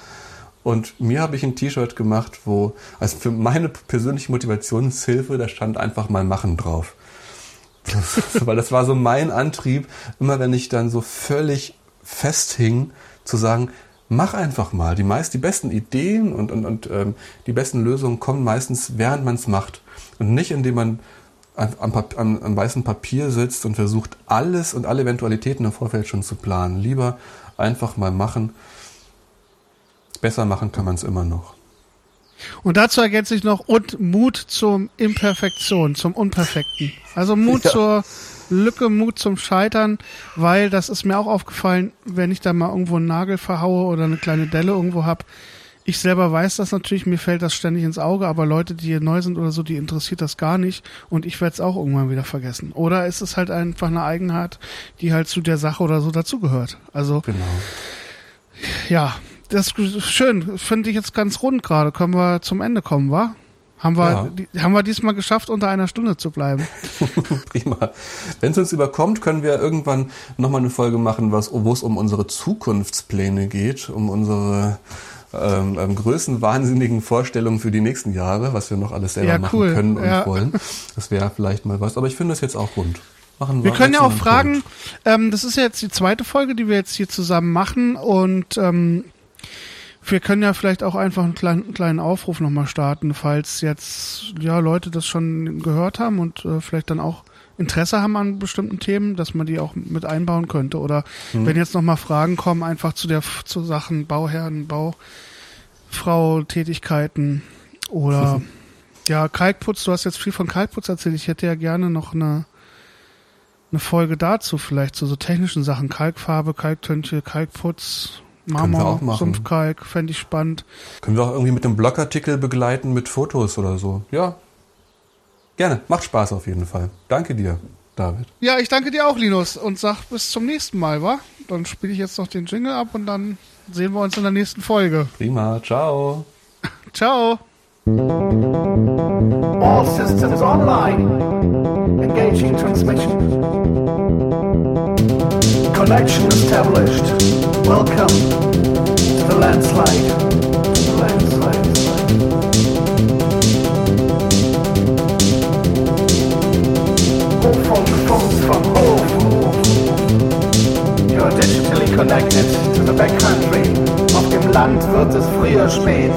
Speaker 2: Und mir habe ich ein T-Shirt gemacht, wo, also für meine persönliche Motivationshilfe, da stand einfach mal machen drauf. (laughs) Weil das war so mein Antrieb, immer wenn ich dann so völlig festhing, zu sagen, mach einfach mal. Die meist die besten Ideen und, und, und ähm, die besten Lösungen kommen meistens, während man es macht. Und nicht, indem man am, am, am weißen Papier sitzt und versucht, alles und alle Eventualitäten im Vorfeld schon zu planen. Lieber einfach mal machen. Besser machen kann man es immer noch.
Speaker 1: Und dazu ergänze ich noch und Mut zum Imperfektion, zum Unperfekten. Also Mut ja. zur Lücke, Mut zum Scheitern, weil das ist mir auch aufgefallen, wenn ich da mal irgendwo einen Nagel verhaue oder eine kleine Delle irgendwo hab. Ich selber weiß das natürlich, mir fällt das ständig ins Auge, aber Leute, die hier neu sind oder so, die interessiert das gar nicht und ich werde es auch irgendwann wieder vergessen. Oder ist es halt einfach eine Eigenheit, die halt zu der Sache oder so dazugehört. Also genau. ja, das ist schön. Finde ich jetzt ganz rund gerade. Können wir zum Ende kommen, wa? Haben wir, ja. die, haben wir diesmal geschafft, unter einer Stunde zu bleiben. (laughs)
Speaker 2: Prima. Wenn es uns überkommt, können wir irgendwann nochmal eine Folge machen, was, wo es um unsere Zukunftspläne geht, um unsere ähm, ähm, größenwahnsinnigen Vorstellungen für die nächsten Jahre, was wir noch alles selber ja, machen können und ja. wollen. Das wäre vielleicht mal was. Aber ich finde das jetzt auch rund.
Speaker 1: Machen wir können ja auch fragen, ähm, das ist ja jetzt die zweite Folge, die wir jetzt hier zusammen machen und ähm, wir können ja vielleicht auch einfach einen kleinen, kleinen Aufruf nochmal starten, falls jetzt ja Leute das schon gehört haben und äh, vielleicht dann auch Interesse haben an bestimmten Themen, dass man die auch mit einbauen könnte. Oder mhm. wenn jetzt nochmal Fragen kommen, einfach zu der zu Sachen Bauherren, Baufrau, Tätigkeiten oder (laughs) ja, Kalkputz, du hast jetzt viel von Kalkputz erzählt. Ich hätte ja gerne noch eine, eine Folge dazu, vielleicht zu so technischen Sachen. Kalkfarbe, Kalktönche, Kalkputz, Marmor, Sumpfkalk, fände ich spannend.
Speaker 2: Können wir auch irgendwie mit einem Blogartikel begleiten mit Fotos oder so. Ja. Gerne. Macht Spaß auf jeden Fall. Danke dir, David.
Speaker 1: Ja, ich danke dir auch, Linus. Und sag bis zum nächsten Mal, wa? Dann spiele ich jetzt noch den Jingle ab und dann sehen wir uns in der nächsten Folge.
Speaker 2: Prima. Ciao. (laughs)
Speaker 1: Ciao.
Speaker 3: All systems online. Engaging transmission. Connection established. Welcome to the landslide. Landslide. Hochfunk, Funk from Hof. You're digitally connected to the backcountry. Auf dem Land wird es früher spät.